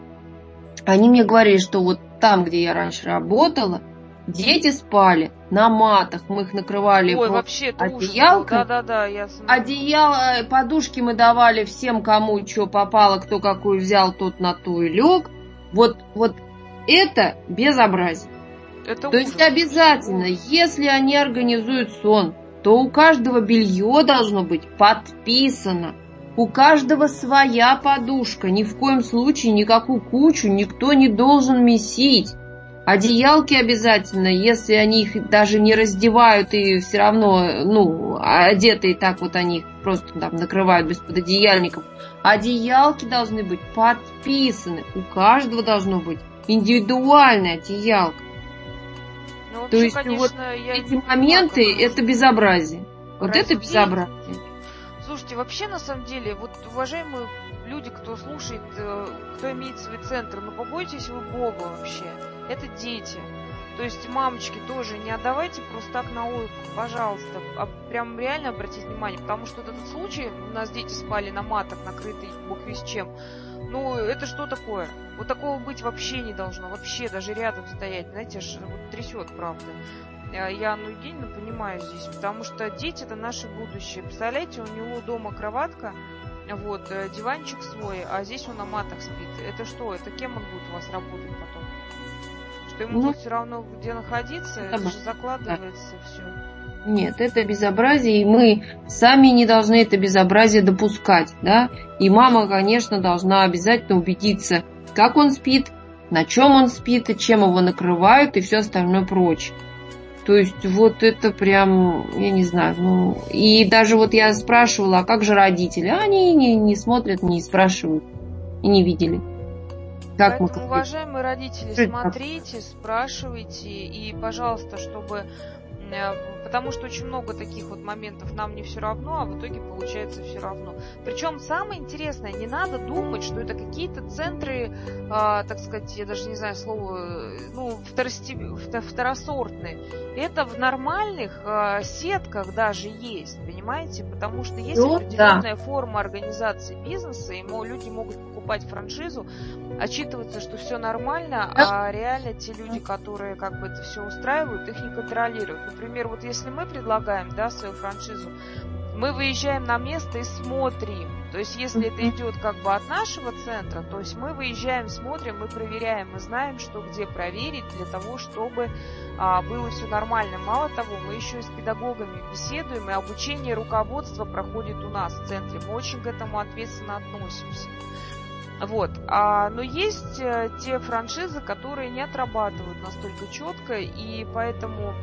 они мне говорили, что вот там, где я раньше работала, Дети спали на матах, мы их накрывали Ой, вообще одеялкой. Да, да, да, я Одеяло, подушки мы давали всем, кому что попало, кто какую взял, тот на ту и лег. Вот, вот это безобразие. Это то ужас. есть обязательно, если они организуют сон, то у каждого белье должно быть подписано. У каждого своя подушка. Ни в коем случае никакую кучу никто не должен месить. Одеялки обязательно, если они их даже не раздевают и все равно, ну, одетые так вот они их просто там накрывают без пододеяльников. Одеялки должны быть подписаны. У каждого должно быть индивидуальная одеялка. Ну, вообще, То есть конечно, вот эти моменты это безобразие. Вот это безобразие. Слушайте, вообще на самом деле, вот уважаемые люди, кто слушает, э, кто имеет свой центр, ну побойтесь вы Бога вообще. Это дети. То есть, мамочки, тоже не отдавайте просто так на ойку, пожалуйста. А прям реально обратите внимание, потому что вот этот случай, у нас дети спали на матах, накрытые бог весь чем. Ну, это что такое? Вот такого быть вообще не должно, вообще даже рядом стоять, знаете, аж вот трясет, правда. А я Анну Евгеньевну понимаю здесь, потому что дети это наше будущее. Представляете, у него дома кроватка, вот, э, диванчик свой, а здесь он на матах спит. Это что? Это кем он будет у вас работать потом? Что ему ну, все равно где находиться? Это, это же закладывается да. все. Нет, это безобразие, и мы сами не должны это безобразие допускать, да? И мама, конечно, должна обязательно убедиться, как он спит, на чем он спит, и чем его накрывают, и все остальное прочее. То есть вот это прям, я не знаю, ну, и даже вот я спрашивала, а как же родители? А они не, не смотрят, не спрашивают и не видели. Как Поэтому, мы, уважаемые родители, смотрите, спрашивайте, и, пожалуйста, чтобы Э, потому что очень много таких вот моментов нам не все равно, а в итоге получается все равно. Причем самое интересное, не надо думать, что это какие-то центры, э, так сказать, я даже не знаю слово, ну, второсортные. Это в нормальных э, сетках даже есть, понимаете? Потому что есть ну, определенная да. форма организации бизнеса, и люди могут покупать франшизу, отчитываться, что все нормально, а реально те люди, которые как бы это все устраивают, их не контролируют например, вот если мы предлагаем, да, свою франшизу, мы выезжаем на место и смотрим. То есть, если это идет как бы от нашего центра, то есть мы выезжаем, смотрим, мы проверяем, мы знаем, что где проверить для того, чтобы а, было все нормально. Мало того, мы еще и с педагогами беседуем, и обучение руководства проходит у нас в центре. Мы очень к этому ответственно относимся. Вот. А, но есть э, те франшизы, которые не отрабатывают настолько четко, и поэтому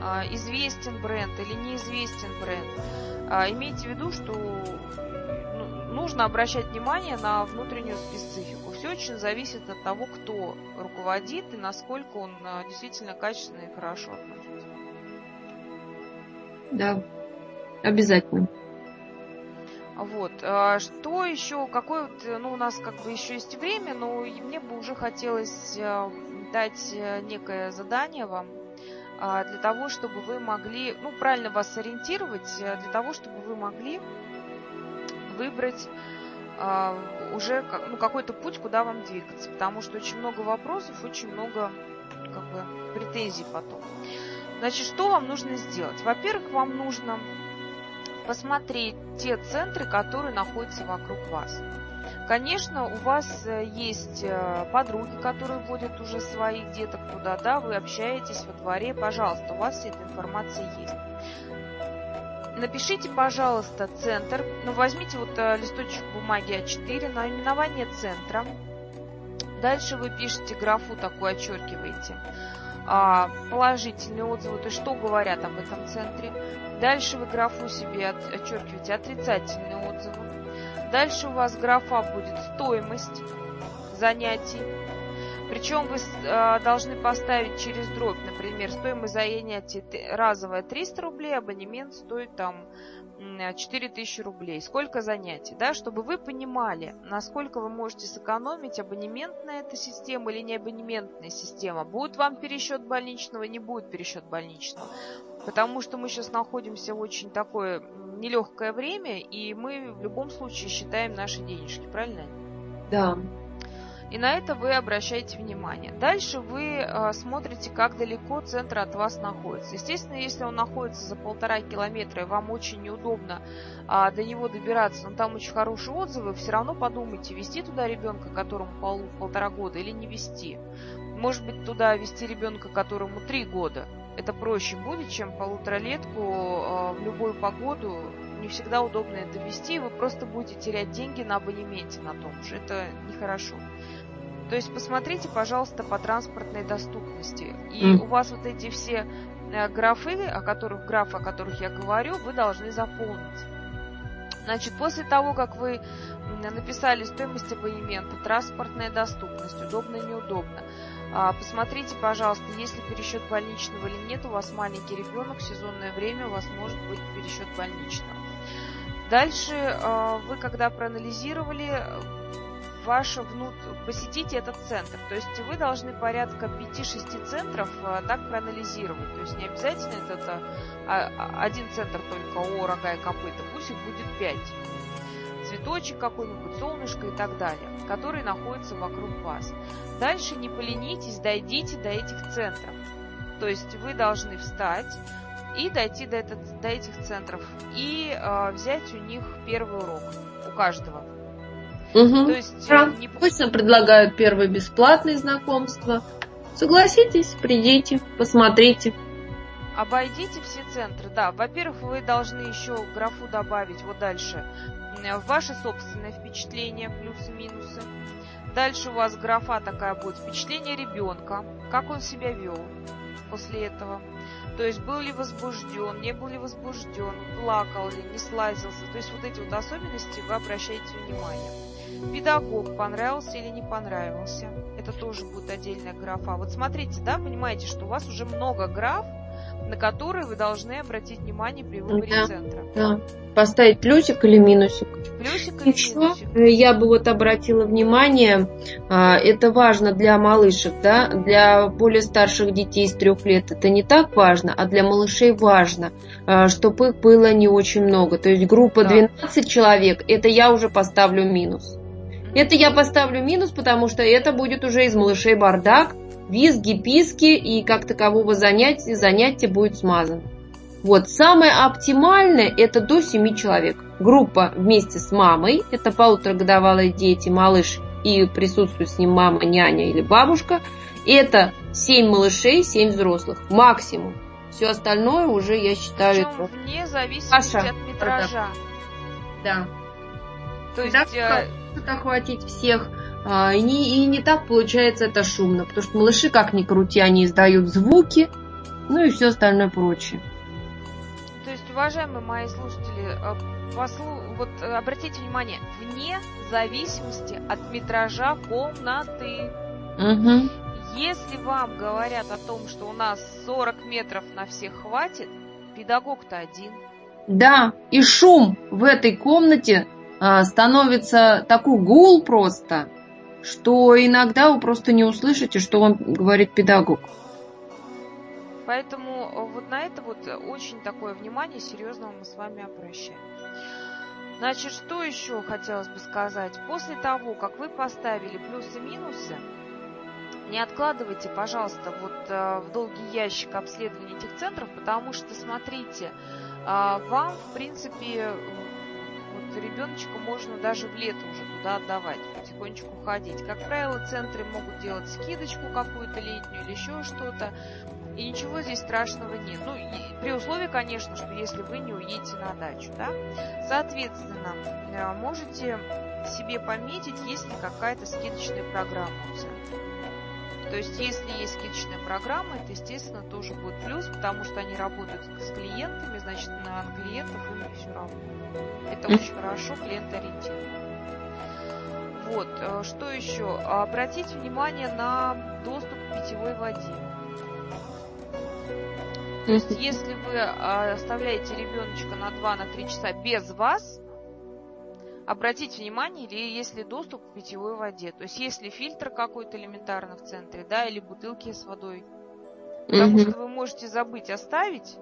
а, известен бренд или неизвестен бренд. А, имейте в виду, что ну, нужно обращать внимание на внутреннюю специфику. Все очень зависит от того, кто руководит и насколько он а, действительно качественно и хорошо относится. Да. обязательно. Вот. А что еще, какое вот, ну, у нас как бы еще есть время, но мне бы уже хотелось э, дать э, некое задание вам а, для того, чтобы вы могли, ну, правильно вас ориентировать, э, для того, чтобы вы могли выбрать а, уже ну, какой-то путь, куда вам двигаться. Потому что очень много вопросов, очень много как бы, претензий потом. Значит, что вам нужно сделать? Во-первых, вам нужно посмотреть те центры, которые находятся вокруг вас. Конечно, у вас э, есть э, подруги, которые водят уже своих деток туда, да, вы общаетесь во дворе, пожалуйста, у вас вся эта информация есть. Напишите, пожалуйста, центр, ну, возьмите вот э, листочек бумаги А4, наименование центра. Дальше вы пишете графу такую, очеркиваете а, положительные отзывы, то есть что говорят об этом центре. Дальше вы графу себе отчеркиваете отрицательные отзывы. Дальше у вас графа будет стоимость занятий. Причем вы э, должны поставить через дробь, например, стоимость занятий разовая 300 рублей, абонемент стоит там 4000 рублей. Сколько занятий, да, чтобы вы понимали, насколько вы можете сэкономить, абонементная эта система или не абонементная система. Будет вам пересчет больничного, не будет пересчет больничного. Потому что мы сейчас находимся в очень такое нелегкое время, и мы в любом случае считаем наши денежки, правильно? Да. И на это вы обращаете внимание. Дальше вы э, смотрите, как далеко центр от вас находится. Естественно, если он находится за полтора километра, и вам очень неудобно э, до него добираться, но там очень хорошие отзывы, все равно подумайте, вести туда ребенка, которому пол, полтора года, или не вести. Может быть, туда вести ребенка, которому три года. Это проще будет, чем полуторалетку э, в любую погоду не всегда удобно это вести, и вы просто будете терять деньги на абонементе на том же. Это нехорошо. То есть посмотрите, пожалуйста, по транспортной доступности. И mm. у вас вот эти все э, графы, о которых, графы, о которых я говорю, вы должны заполнить. Значит, после того, как вы написали стоимость абонемента, транспортная доступность, удобно, неудобно, а, посмотрите, пожалуйста, есть ли пересчет больничного или нет, у вас маленький ребенок, сезонное время, у вас может быть пересчет больничного. Дальше а, вы, когда проанализировали, ваше внут... посетите этот центр. То есть вы должны порядка 5-6 центров а, так проанализировать. То есть не обязательно это, это а, один центр только о рога и копыта, пусть их будет 5. Цветочек какой-нибудь, солнышко и так далее, которые находятся вокруг вас. Дальше не поленитесь, дойдите до этих центров. То есть вы должны встать, и дойти до, этот, до этих центров и э, взять у них первый урок у каждого. Угу. То есть да. не... Пусть предлагают первое бесплатное знакомство. Согласитесь, придите, посмотрите. Обойдите все центры. Да, во-первых, вы должны еще графу добавить вот дальше ваши собственные впечатления, плюсы-минусы. Дальше у вас графа такая будет впечатление ребенка, как он себя вел после этого. То есть был ли возбужден, не был ли возбужден, плакал ли, не слазился. То есть вот эти вот особенности вы обращаете внимание. Педагог понравился или не понравился. Это тоже будет отдельная графа. Вот смотрите, да, понимаете, что у вас уже много граф, на которые вы должны обратить внимание при выборе да, центра. Да. Поставить плюсик или минусик. Плюсик или Еще минусик. я бы вот обратила внимание, а, это важно для малышек, да, для более старших детей с трех лет это не так важно, а для малышей важно, а, чтобы их было не очень много. То есть группа да. 12 человек, это я уже поставлю минус. Это я поставлю минус, потому что это будет уже из малышей бардак, визги, писки и как такового занятия, занятие будет смазано. Вот, самое оптимальное это до 7 человек. Группа вместе с мамой, это полуторагодовалые дети, малыш и присутствует с ним мама, няня или бабушка. Это 7 малышей, 7 взрослых, максимум. Все остальное уже, я считаю, Причем это... вне зависимости Паша. от метража. Да. То есть... Да, э... охватить всех и, не, и не так получается это шумно, потому что малыши, как ни крути, они издают звуки, ну и все остальное прочее. То есть, уважаемые мои слушатели, э, послу... вот э, обратите внимание, вне зависимости от метража комнаты. Угу. Если вам говорят о том, что у нас 40 метров на всех хватит, педагог-то один. Да, и шум в этой комнате а, становится такой гул просто, что иногда вы просто не услышите, что вам говорит педагог. Поэтому э, вот на это вот очень такое внимание серьезного мы с вами обращаем. Значит, что еще хотелось бы сказать? После того, как вы поставили плюсы-минусы, не откладывайте, пожалуйста, вот э, в долгий ящик обследования этих центров, потому что, смотрите, э, вам, в принципе, вот ребеночка можно даже в лето уже туда отдавать, потихонечку ходить. Как правило, центры могут делать скидочку какую-то летнюю или еще что-то. И ничего здесь страшного нет. Ну, при условии, конечно, что если вы не уедете на дачу, да. Соответственно, э, можете себе пометить, есть ли какая-то скидочная программа у центра. То есть, если есть скидочная программа, это, естественно, тоже будет плюс, потому что они работают с клиентами, значит, на клиентов им все равно. Это очень хорошо, клиент ориентирован. Вот, э, что еще? Обратите внимание на доступ к питьевой воде. То есть, если вы а, оставляете ребеночка на 2-3 часа без вас, обратите внимание, или если доступ к питьевой воде. То есть, если фильтр какой-то элементарно в центре, да, или бутылки с водой. Потому mm-hmm. что вы можете забыть оставить,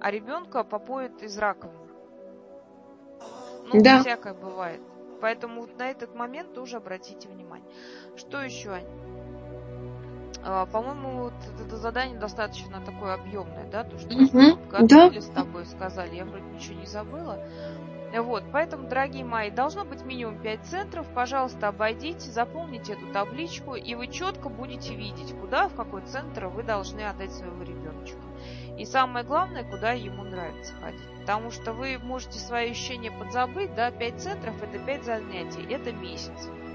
а ребенка попоет из раковины. Ну, да. всякое бывает. Поэтому вот на этот момент тоже обратите внимание. Что еще, Ань? А, по-моему, вот это задание достаточно такое объемное, да, то, что мы готовили да. с тобой, сказали, я вроде ничего не забыла. Вот, поэтому, дорогие мои, должно быть минимум 5 центров. Пожалуйста, обойдите, заполните эту табличку, и вы четко будете видеть, куда, в какой центр вы должны отдать своего ребеночка. И самое главное, куда ему нравится ходить. Потому что вы можете свои ощущения подзабыть, да, 5 центров это 5 занятий, это месяц.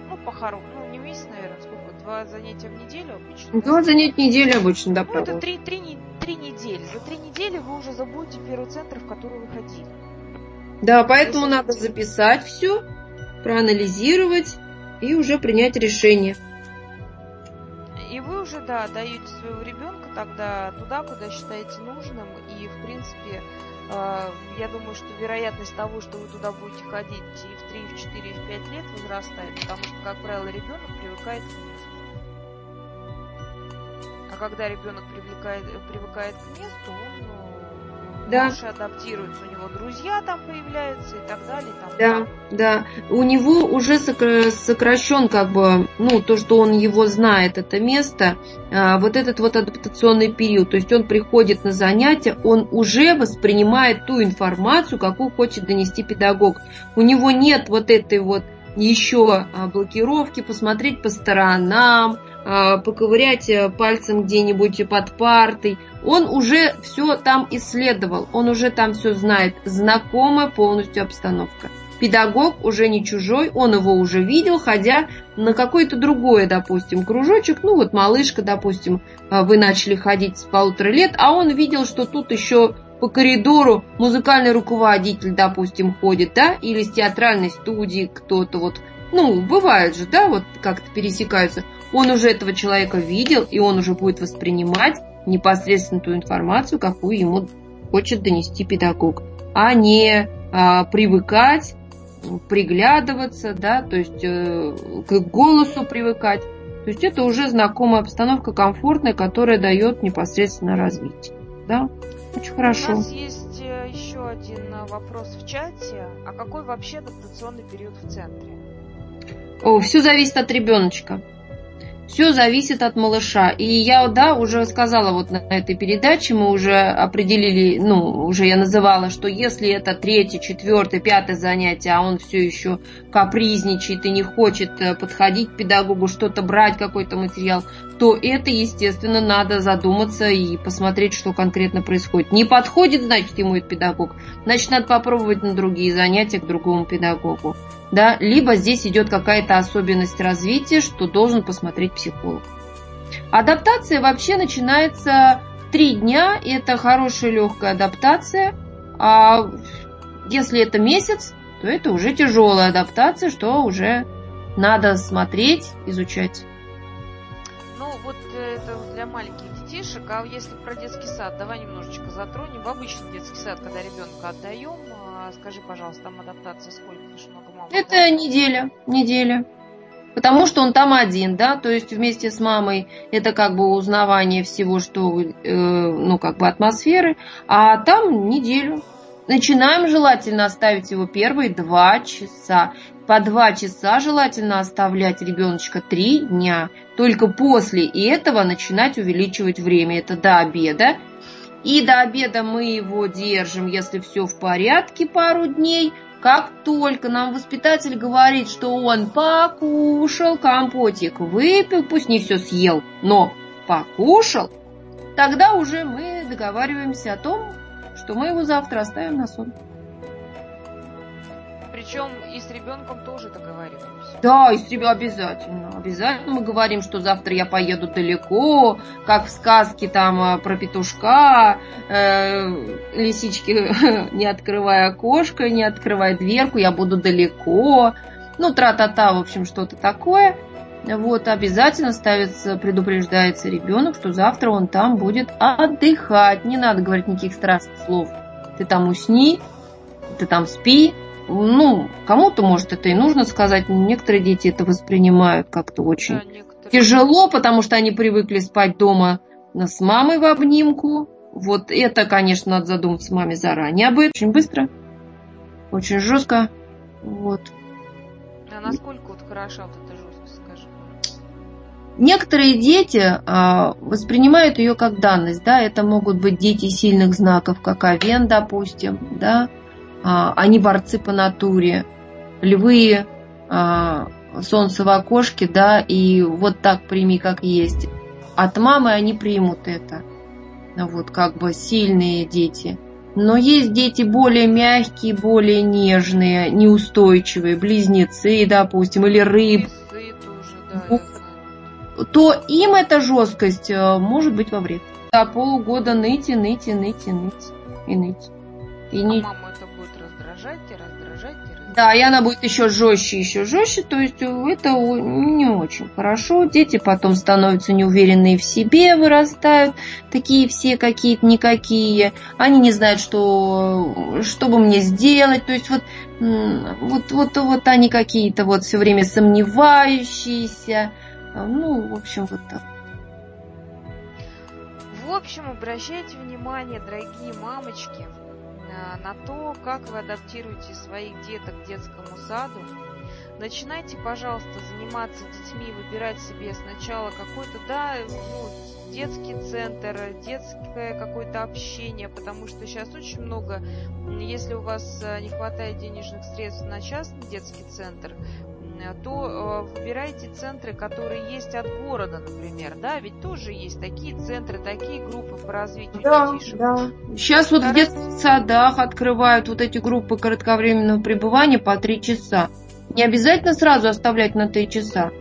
Ну, по-хорошему, ну, не месяц, наверное, сколько два занятия в неделю обычно? Два занятия в неделю обычно, да, Ну, это три, три, три недели. За три недели вы уже забудете первый центр, в который вы ходили. Да, поэтому Если надо записать все, проанализировать и уже принять решение. И вы уже, да, даете своего ребенка тогда туда, куда считаете нужным. И, в принципе, я думаю, что вероятность того, что вы туда будете ходить и в 3, и в 4, и в 5 лет возрастает, потому что, как правило, ребенок привыкает к а когда ребенок привлекает, привыкает к месту, он да. больше адаптируется, у него друзья там появляются и так далее. Там, да, да. У него уже сокращен как бы, ну, то, что он его знает, это место, а, вот этот вот адаптационный период. То есть он приходит на занятия, он уже воспринимает ту информацию, какую хочет донести педагог. У него нет вот этой вот еще а, блокировки, посмотреть по сторонам, а, поковырять э, пальцем где-нибудь под партой. Он уже все там исследовал, он уже там все знает, знакомая полностью обстановка. Педагог уже не чужой, он его уже видел, ходя на какой-то другой, допустим, кружочек. Ну вот малышка, допустим, а, вы начали ходить с полутора лет, а он видел, что тут еще по коридору музыкальный руководитель, допустим, ходит, да, или с театральной студии кто-то вот, ну, бывает же, да, вот как-то пересекаются. Он уже этого человека видел, и он уже будет воспринимать непосредственно ту информацию, какую ему хочет донести педагог, а не а, привыкать, приглядываться, да, то есть э, к голосу привыкать. То есть это уже знакомая обстановка, комфортная, которая дает непосредственно развитие. Да? Очень хорошо. У нас есть э, еще один э, вопрос в чате. А какой вообще адаптационный период в центре? О, все зависит от ребеночка. Все зависит от малыша. И я, да, уже сказала вот на этой передаче, мы уже определили, ну, уже я называла, что если это третье, четвертое, пятое занятие, а он все еще капризничает и не хочет э, подходить к педагогу, что-то брать, какой-то материал, то это, естественно, надо задуматься и посмотреть, что конкретно происходит. Не подходит, значит, ему этот педагог, значит, надо попробовать на другие занятия к другому педагогу да, либо здесь идет какая-то особенность развития, что должен посмотреть психолог. Адаптация вообще начинается три дня, это хорошая легкая адаптация, а если это месяц, то это уже тяжелая адаптация, что уже надо смотреть, изучать. Это для маленьких детишек, а если про детский сад, давай немножечко затронем. В обычный детский сад, когда ребенка отдаем, а, скажи, пожалуйста, там адаптация сколько? много мам. Это да? неделя, неделя. Потому что он там один, да, то есть вместе с мамой это как бы узнавание всего, что, э, ну, как бы атмосферы, а там неделю. Начинаем желательно оставить его первые два часа. По два часа желательно оставлять ребеночка три дня. Только после этого начинать увеличивать время. Это до обеда. И до обеда мы его держим, если все в порядке, пару дней. Как только нам воспитатель говорит, что он покушал, компотик выпил, пусть не все съел, но покушал, тогда уже мы договариваемся о том, что мы его завтра оставим на сон. Причем и с ребенком тоже договариваемся. Да, и с ребенком обязательно. Обязательно мы говорим, что завтра я поеду далеко, как в сказке там э, про петушка, э, лисички, не открывая окошко, не открывая дверку, я буду далеко. Ну, тра-та-та, в общем, что-то такое. Вот, обязательно ставится, предупреждается ребенок, что завтра он там будет отдыхать. Не надо говорить никаких страшных слов. Ты там усни, ты там спи, ну, кому-то, может, это и нужно сказать, но некоторые дети это воспринимают как-то очень да, некоторые... тяжело, потому что они привыкли спать дома с мамой в обнимку. Вот это, конечно, надо задуматься маме заранее об этом. Очень быстро, очень жестко. Вот. А насколько вот хороша вот эта жесткость, скажи? Некоторые дети а, воспринимают ее как данность, да, это могут быть дети сильных знаков, как Овен, допустим, да, они борцы по натуре. Львы, а, солнце в окошке, да, и вот так прими, как есть. От мамы они примут это. Вот как бы сильные дети. Но есть дети более мягкие, более нежные, неустойчивые, близнецы, допустим, или рыб. Тоже, да, то им эта жесткость э, может быть во вред. До полугода ныть и ныть и ныть и ныть и ныть. И а не... мама раздражать Да, и она будет еще жестче, еще жестче, то есть это не очень хорошо. Дети потом становятся неуверенные в себе, вырастают, такие все какие-то никакие. Они не знают, что, что бы мне сделать. То есть вот, вот, вот, вот они какие-то вот все время сомневающиеся. Ну, в общем, вот так. В общем, обращайте внимание, дорогие мамочки, Э, на то, как вы адаптируете своих деток к детскому саду. Начинайте, пожалуйста, заниматься детьми, выбирать себе сначала какой-то, да, ну, детский центр, детское какое-то общение, потому что сейчас очень много, если у вас э, не хватает денежных средств на частный детский центр, Э, то э, выбирайте центры, которые есть от города, например, да, ведь тоже есть такие центры, такие группы по развитию да, детишек. Да. Сейчас вот в детских садах открывают вот эти группы кратковременного пребывания по три часа. Не обязательно сразу оставлять на три часа.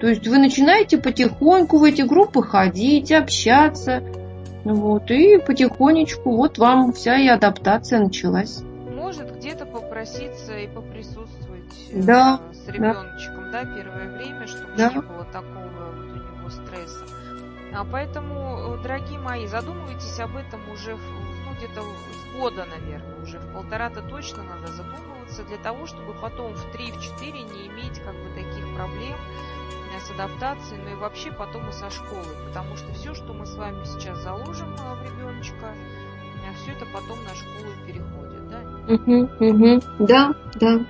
То есть вы начинаете потихоньку в эти группы ходить, общаться, вот, и потихонечку вот вам вся и адаптация началась. Может где-то попроситься и поприсутствовать да. С ребеночком, да, первое время, чтобы да. не было такого вот у него стресса. А поэтому, э, дорогие мои, задумывайтесь об этом уже ну, где-то в года, наверное, уже в полтора-то точно надо задумываться для того, чтобы потом в три, в четыре не иметь как бы таких проблем э, с адаптацией, ну и вообще потом и со школой, потому что все, что мы с вами сейчас заложим э, в ребеночка, все это потом на школу переходит, да? Угу, угу, да, да.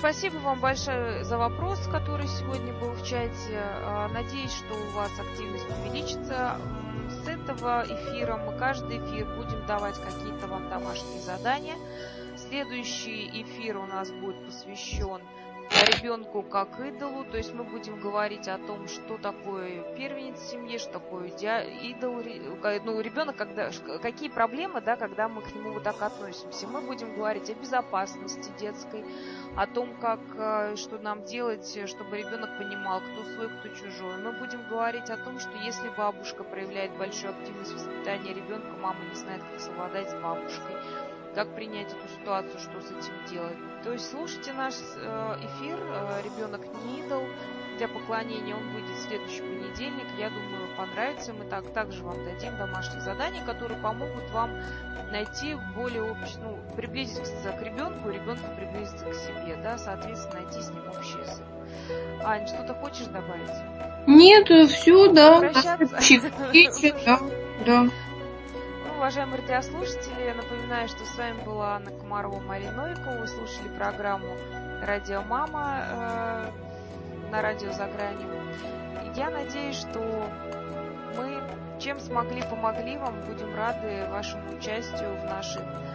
Спасибо вам большое за вопрос, который сегодня был в чате. А, надеюсь, что у вас активность увеличится. С этого эфира мы каждый эфир будем давать какие-то вам домашние задания. Следующий эфир у нас будет посвящен ребенку как идолу, то есть мы будем говорить о том, что такое первенец в семье, что такое идол, ну, ребенок, когда, какие проблемы, да, когда мы к нему вот так относимся. Мы будем говорить о безопасности детской, о том, как, э, что нам делать, чтобы ребенок понимал, кто свой, кто чужой. Мы будем говорить о том, что если бабушка проявляет большую активность в воспитании ребенка, мама не знает, как совладать с бабушкой как принять эту ситуацию, что с этим делать. То есть слушайте наш э, эфир э, «Ребенок не идол». Для поклонения он выйдет в следующий понедельник. Я думаю, понравится. Мы так, также вам дадим домашние задания, которые помогут вам найти более общ... ну, приблизиться к ребенку, ребенку приблизиться к себе, да, соответственно, найти с ним общий язык. Ань, что-то хочешь добавить? Нет, все, да. да, да. Уважаемые радиослушатели, я напоминаю, что с вами была Анна Комарова, Мария Новикова. Вы слушали программу «Радио Мама» э, на радио «За гранью». Я надеюсь, что мы чем смогли, помогли вам. Будем рады вашему участию в наших э,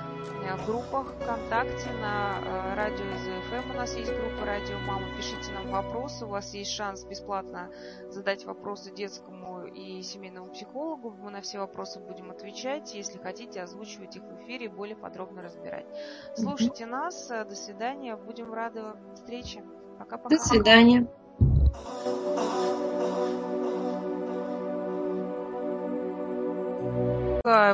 группах ВКонтакте на э, радио ЗФМ. У нас есть группа Радио Мама. Пишите нам вопросы. У вас есть шанс бесплатно задать вопросы детскому и семейному психологу. Мы на все вопросы будем отвечать. Если хотите, озвучивать их в эфире и более подробно разбирать. Слушайте нас. До свидания. Будем рады встрече. Пока-пока. До свидания.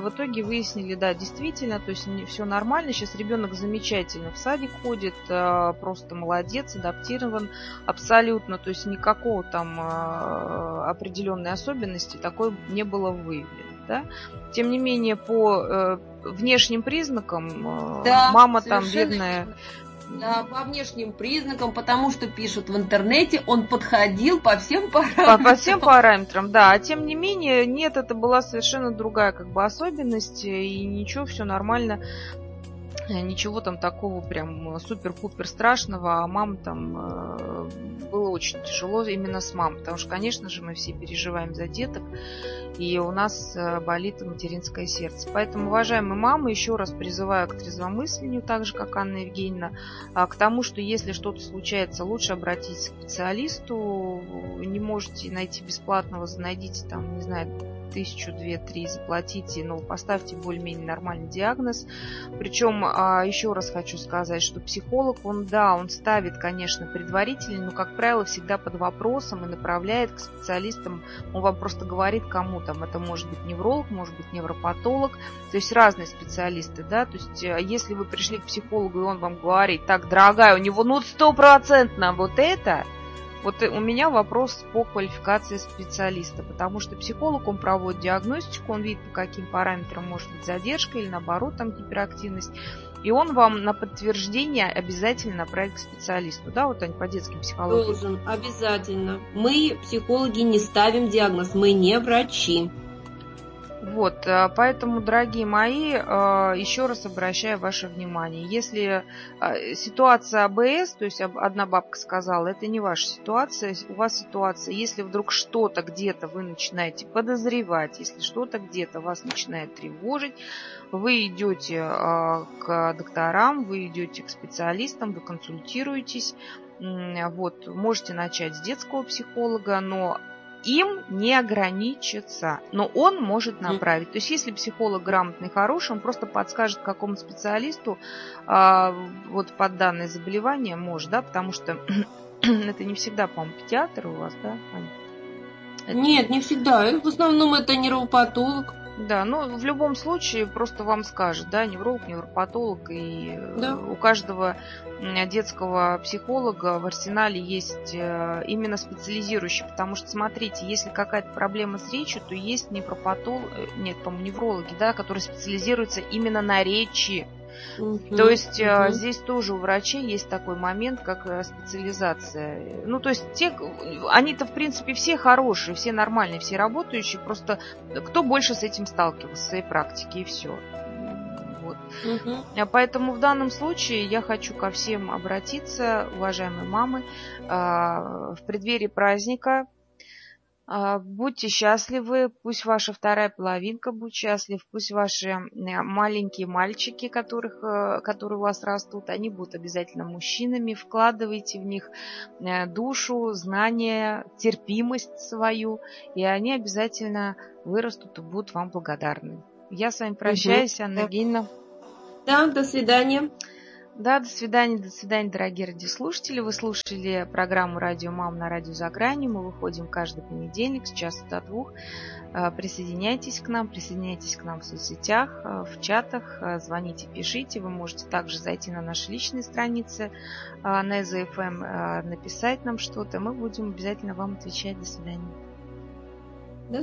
В итоге выяснили, да, действительно, то есть все нормально. Сейчас ребенок замечательно в садик ходит, а, просто молодец, адаптирован абсолютно, то есть никакого там а, определенной особенности такой не было выявлено. Да? Тем не менее, по э, внешним признакам да, мама там бедная да, по внешним признакам, потому что пишут в интернете, он подходил по всем параметрам. По, по всем параметрам, да. А тем не менее, нет, это была совершенно другая как бы особенность, и ничего, все нормально. Ничего там такого прям супер-пупер страшного, а мам там э, было очень тяжело именно с мамой, потому что, конечно же, мы все переживаем за деток, и у нас э, болит материнское сердце. Поэтому, уважаемые мамы, еще раз призываю к трезвомыслению, так же, как Анна Евгеньевна, а, к тому, что если что-то случается, лучше обратиться к специалисту, не можете найти бесплатного, найдите там, не знаю, тысячу, две, три заплатите, но поставьте более-менее нормальный диагноз. Причем, а, еще раз хочу сказать, что психолог, он, да, он ставит, конечно, предварительно, но, как правило, всегда под вопросом и направляет к специалистам. Он вам просто говорит, кому там. Это может быть невролог, может быть невропатолог, то есть разные специалисты, да. То есть, а, если вы пришли к психологу, и он вам говорит, так, дорогая, у него ну стопроцентно вот это, вот у меня вопрос по квалификации специалиста, потому что психолог, он проводит диагностику, он видит, по каким параметрам может быть задержка или наоборот там гиперактивность, и он вам на подтверждение обязательно направит к специалисту. Да, вот они по детским психологии. Должен, обязательно. Мы, психологи, не ставим диагноз, мы не врачи. Вот, э, поэтому, дорогие мои, э, еще раз обращаю ваше внимание, если э, ситуация АБС, то есть одна бабка сказала, это не ваша ситуация, у вас ситуация, если вдруг что-то где-то вы начинаете подозревать, если что-то где-то вас начинает тревожить, вы идете к докторам, вы идете к специалистам, вы консультируетесь, вот, можете начать с детского психолога, но им не ограничится, но он может направить. То есть, если психолог грамотный, хороший, он просто подскажет какому специалисту а, вот под данное заболевание может, да, потому что это не всегда, по-моему, педиатр у вас, да, Это... Нет, не всегда. В основном это нейропатолог. Да, ну в любом случае просто вам скажет, да, невролог, невропатолог, и да. у каждого детского психолога в арсенале есть э, именно специализирующий, потому что, смотрите, если какая-то проблема с речью, то есть невропатолог, э, нет, по-моему, неврологи, да, которые специализируются именно на речи. Угу, то есть угу. здесь тоже у врачей есть такой момент, как э, специализация. Ну, то есть те, они-то, в принципе, все хорошие, все нормальные, все работающие, просто кто больше с этим сталкивался в своей практике, и все. Вот. Угу. Поэтому в данном случае я хочу ко всем обратиться, уважаемые мамы, а, в преддверии праздника будьте счастливы, пусть ваша вторая половинка будет счастлив, пусть ваши маленькие мальчики, которых, э, которые у вас растут, они будут обязательно мужчинами. Вкладывайте в них э, душу, знания, терпимость свою, и они обязательно вырастут и будут вам благодарны. Я с вами прощаюсь, угу. Анна Евгеньевна. Да, до свидания. Да, до свидания, до свидания, дорогие радиослушатели. Вы слушали программу «Радио Мам» на радио «За гранью». Мы выходим каждый понедельник с часу до двух. Э, присоединяйтесь к нам, присоединяйтесь к нам в соцсетях, э, в чатах, э, звоните, пишите. Вы можете также зайти на наши личные страницы на ЭЗФМ, написать нам что-то. Мы будем обязательно вам отвечать. До свидания.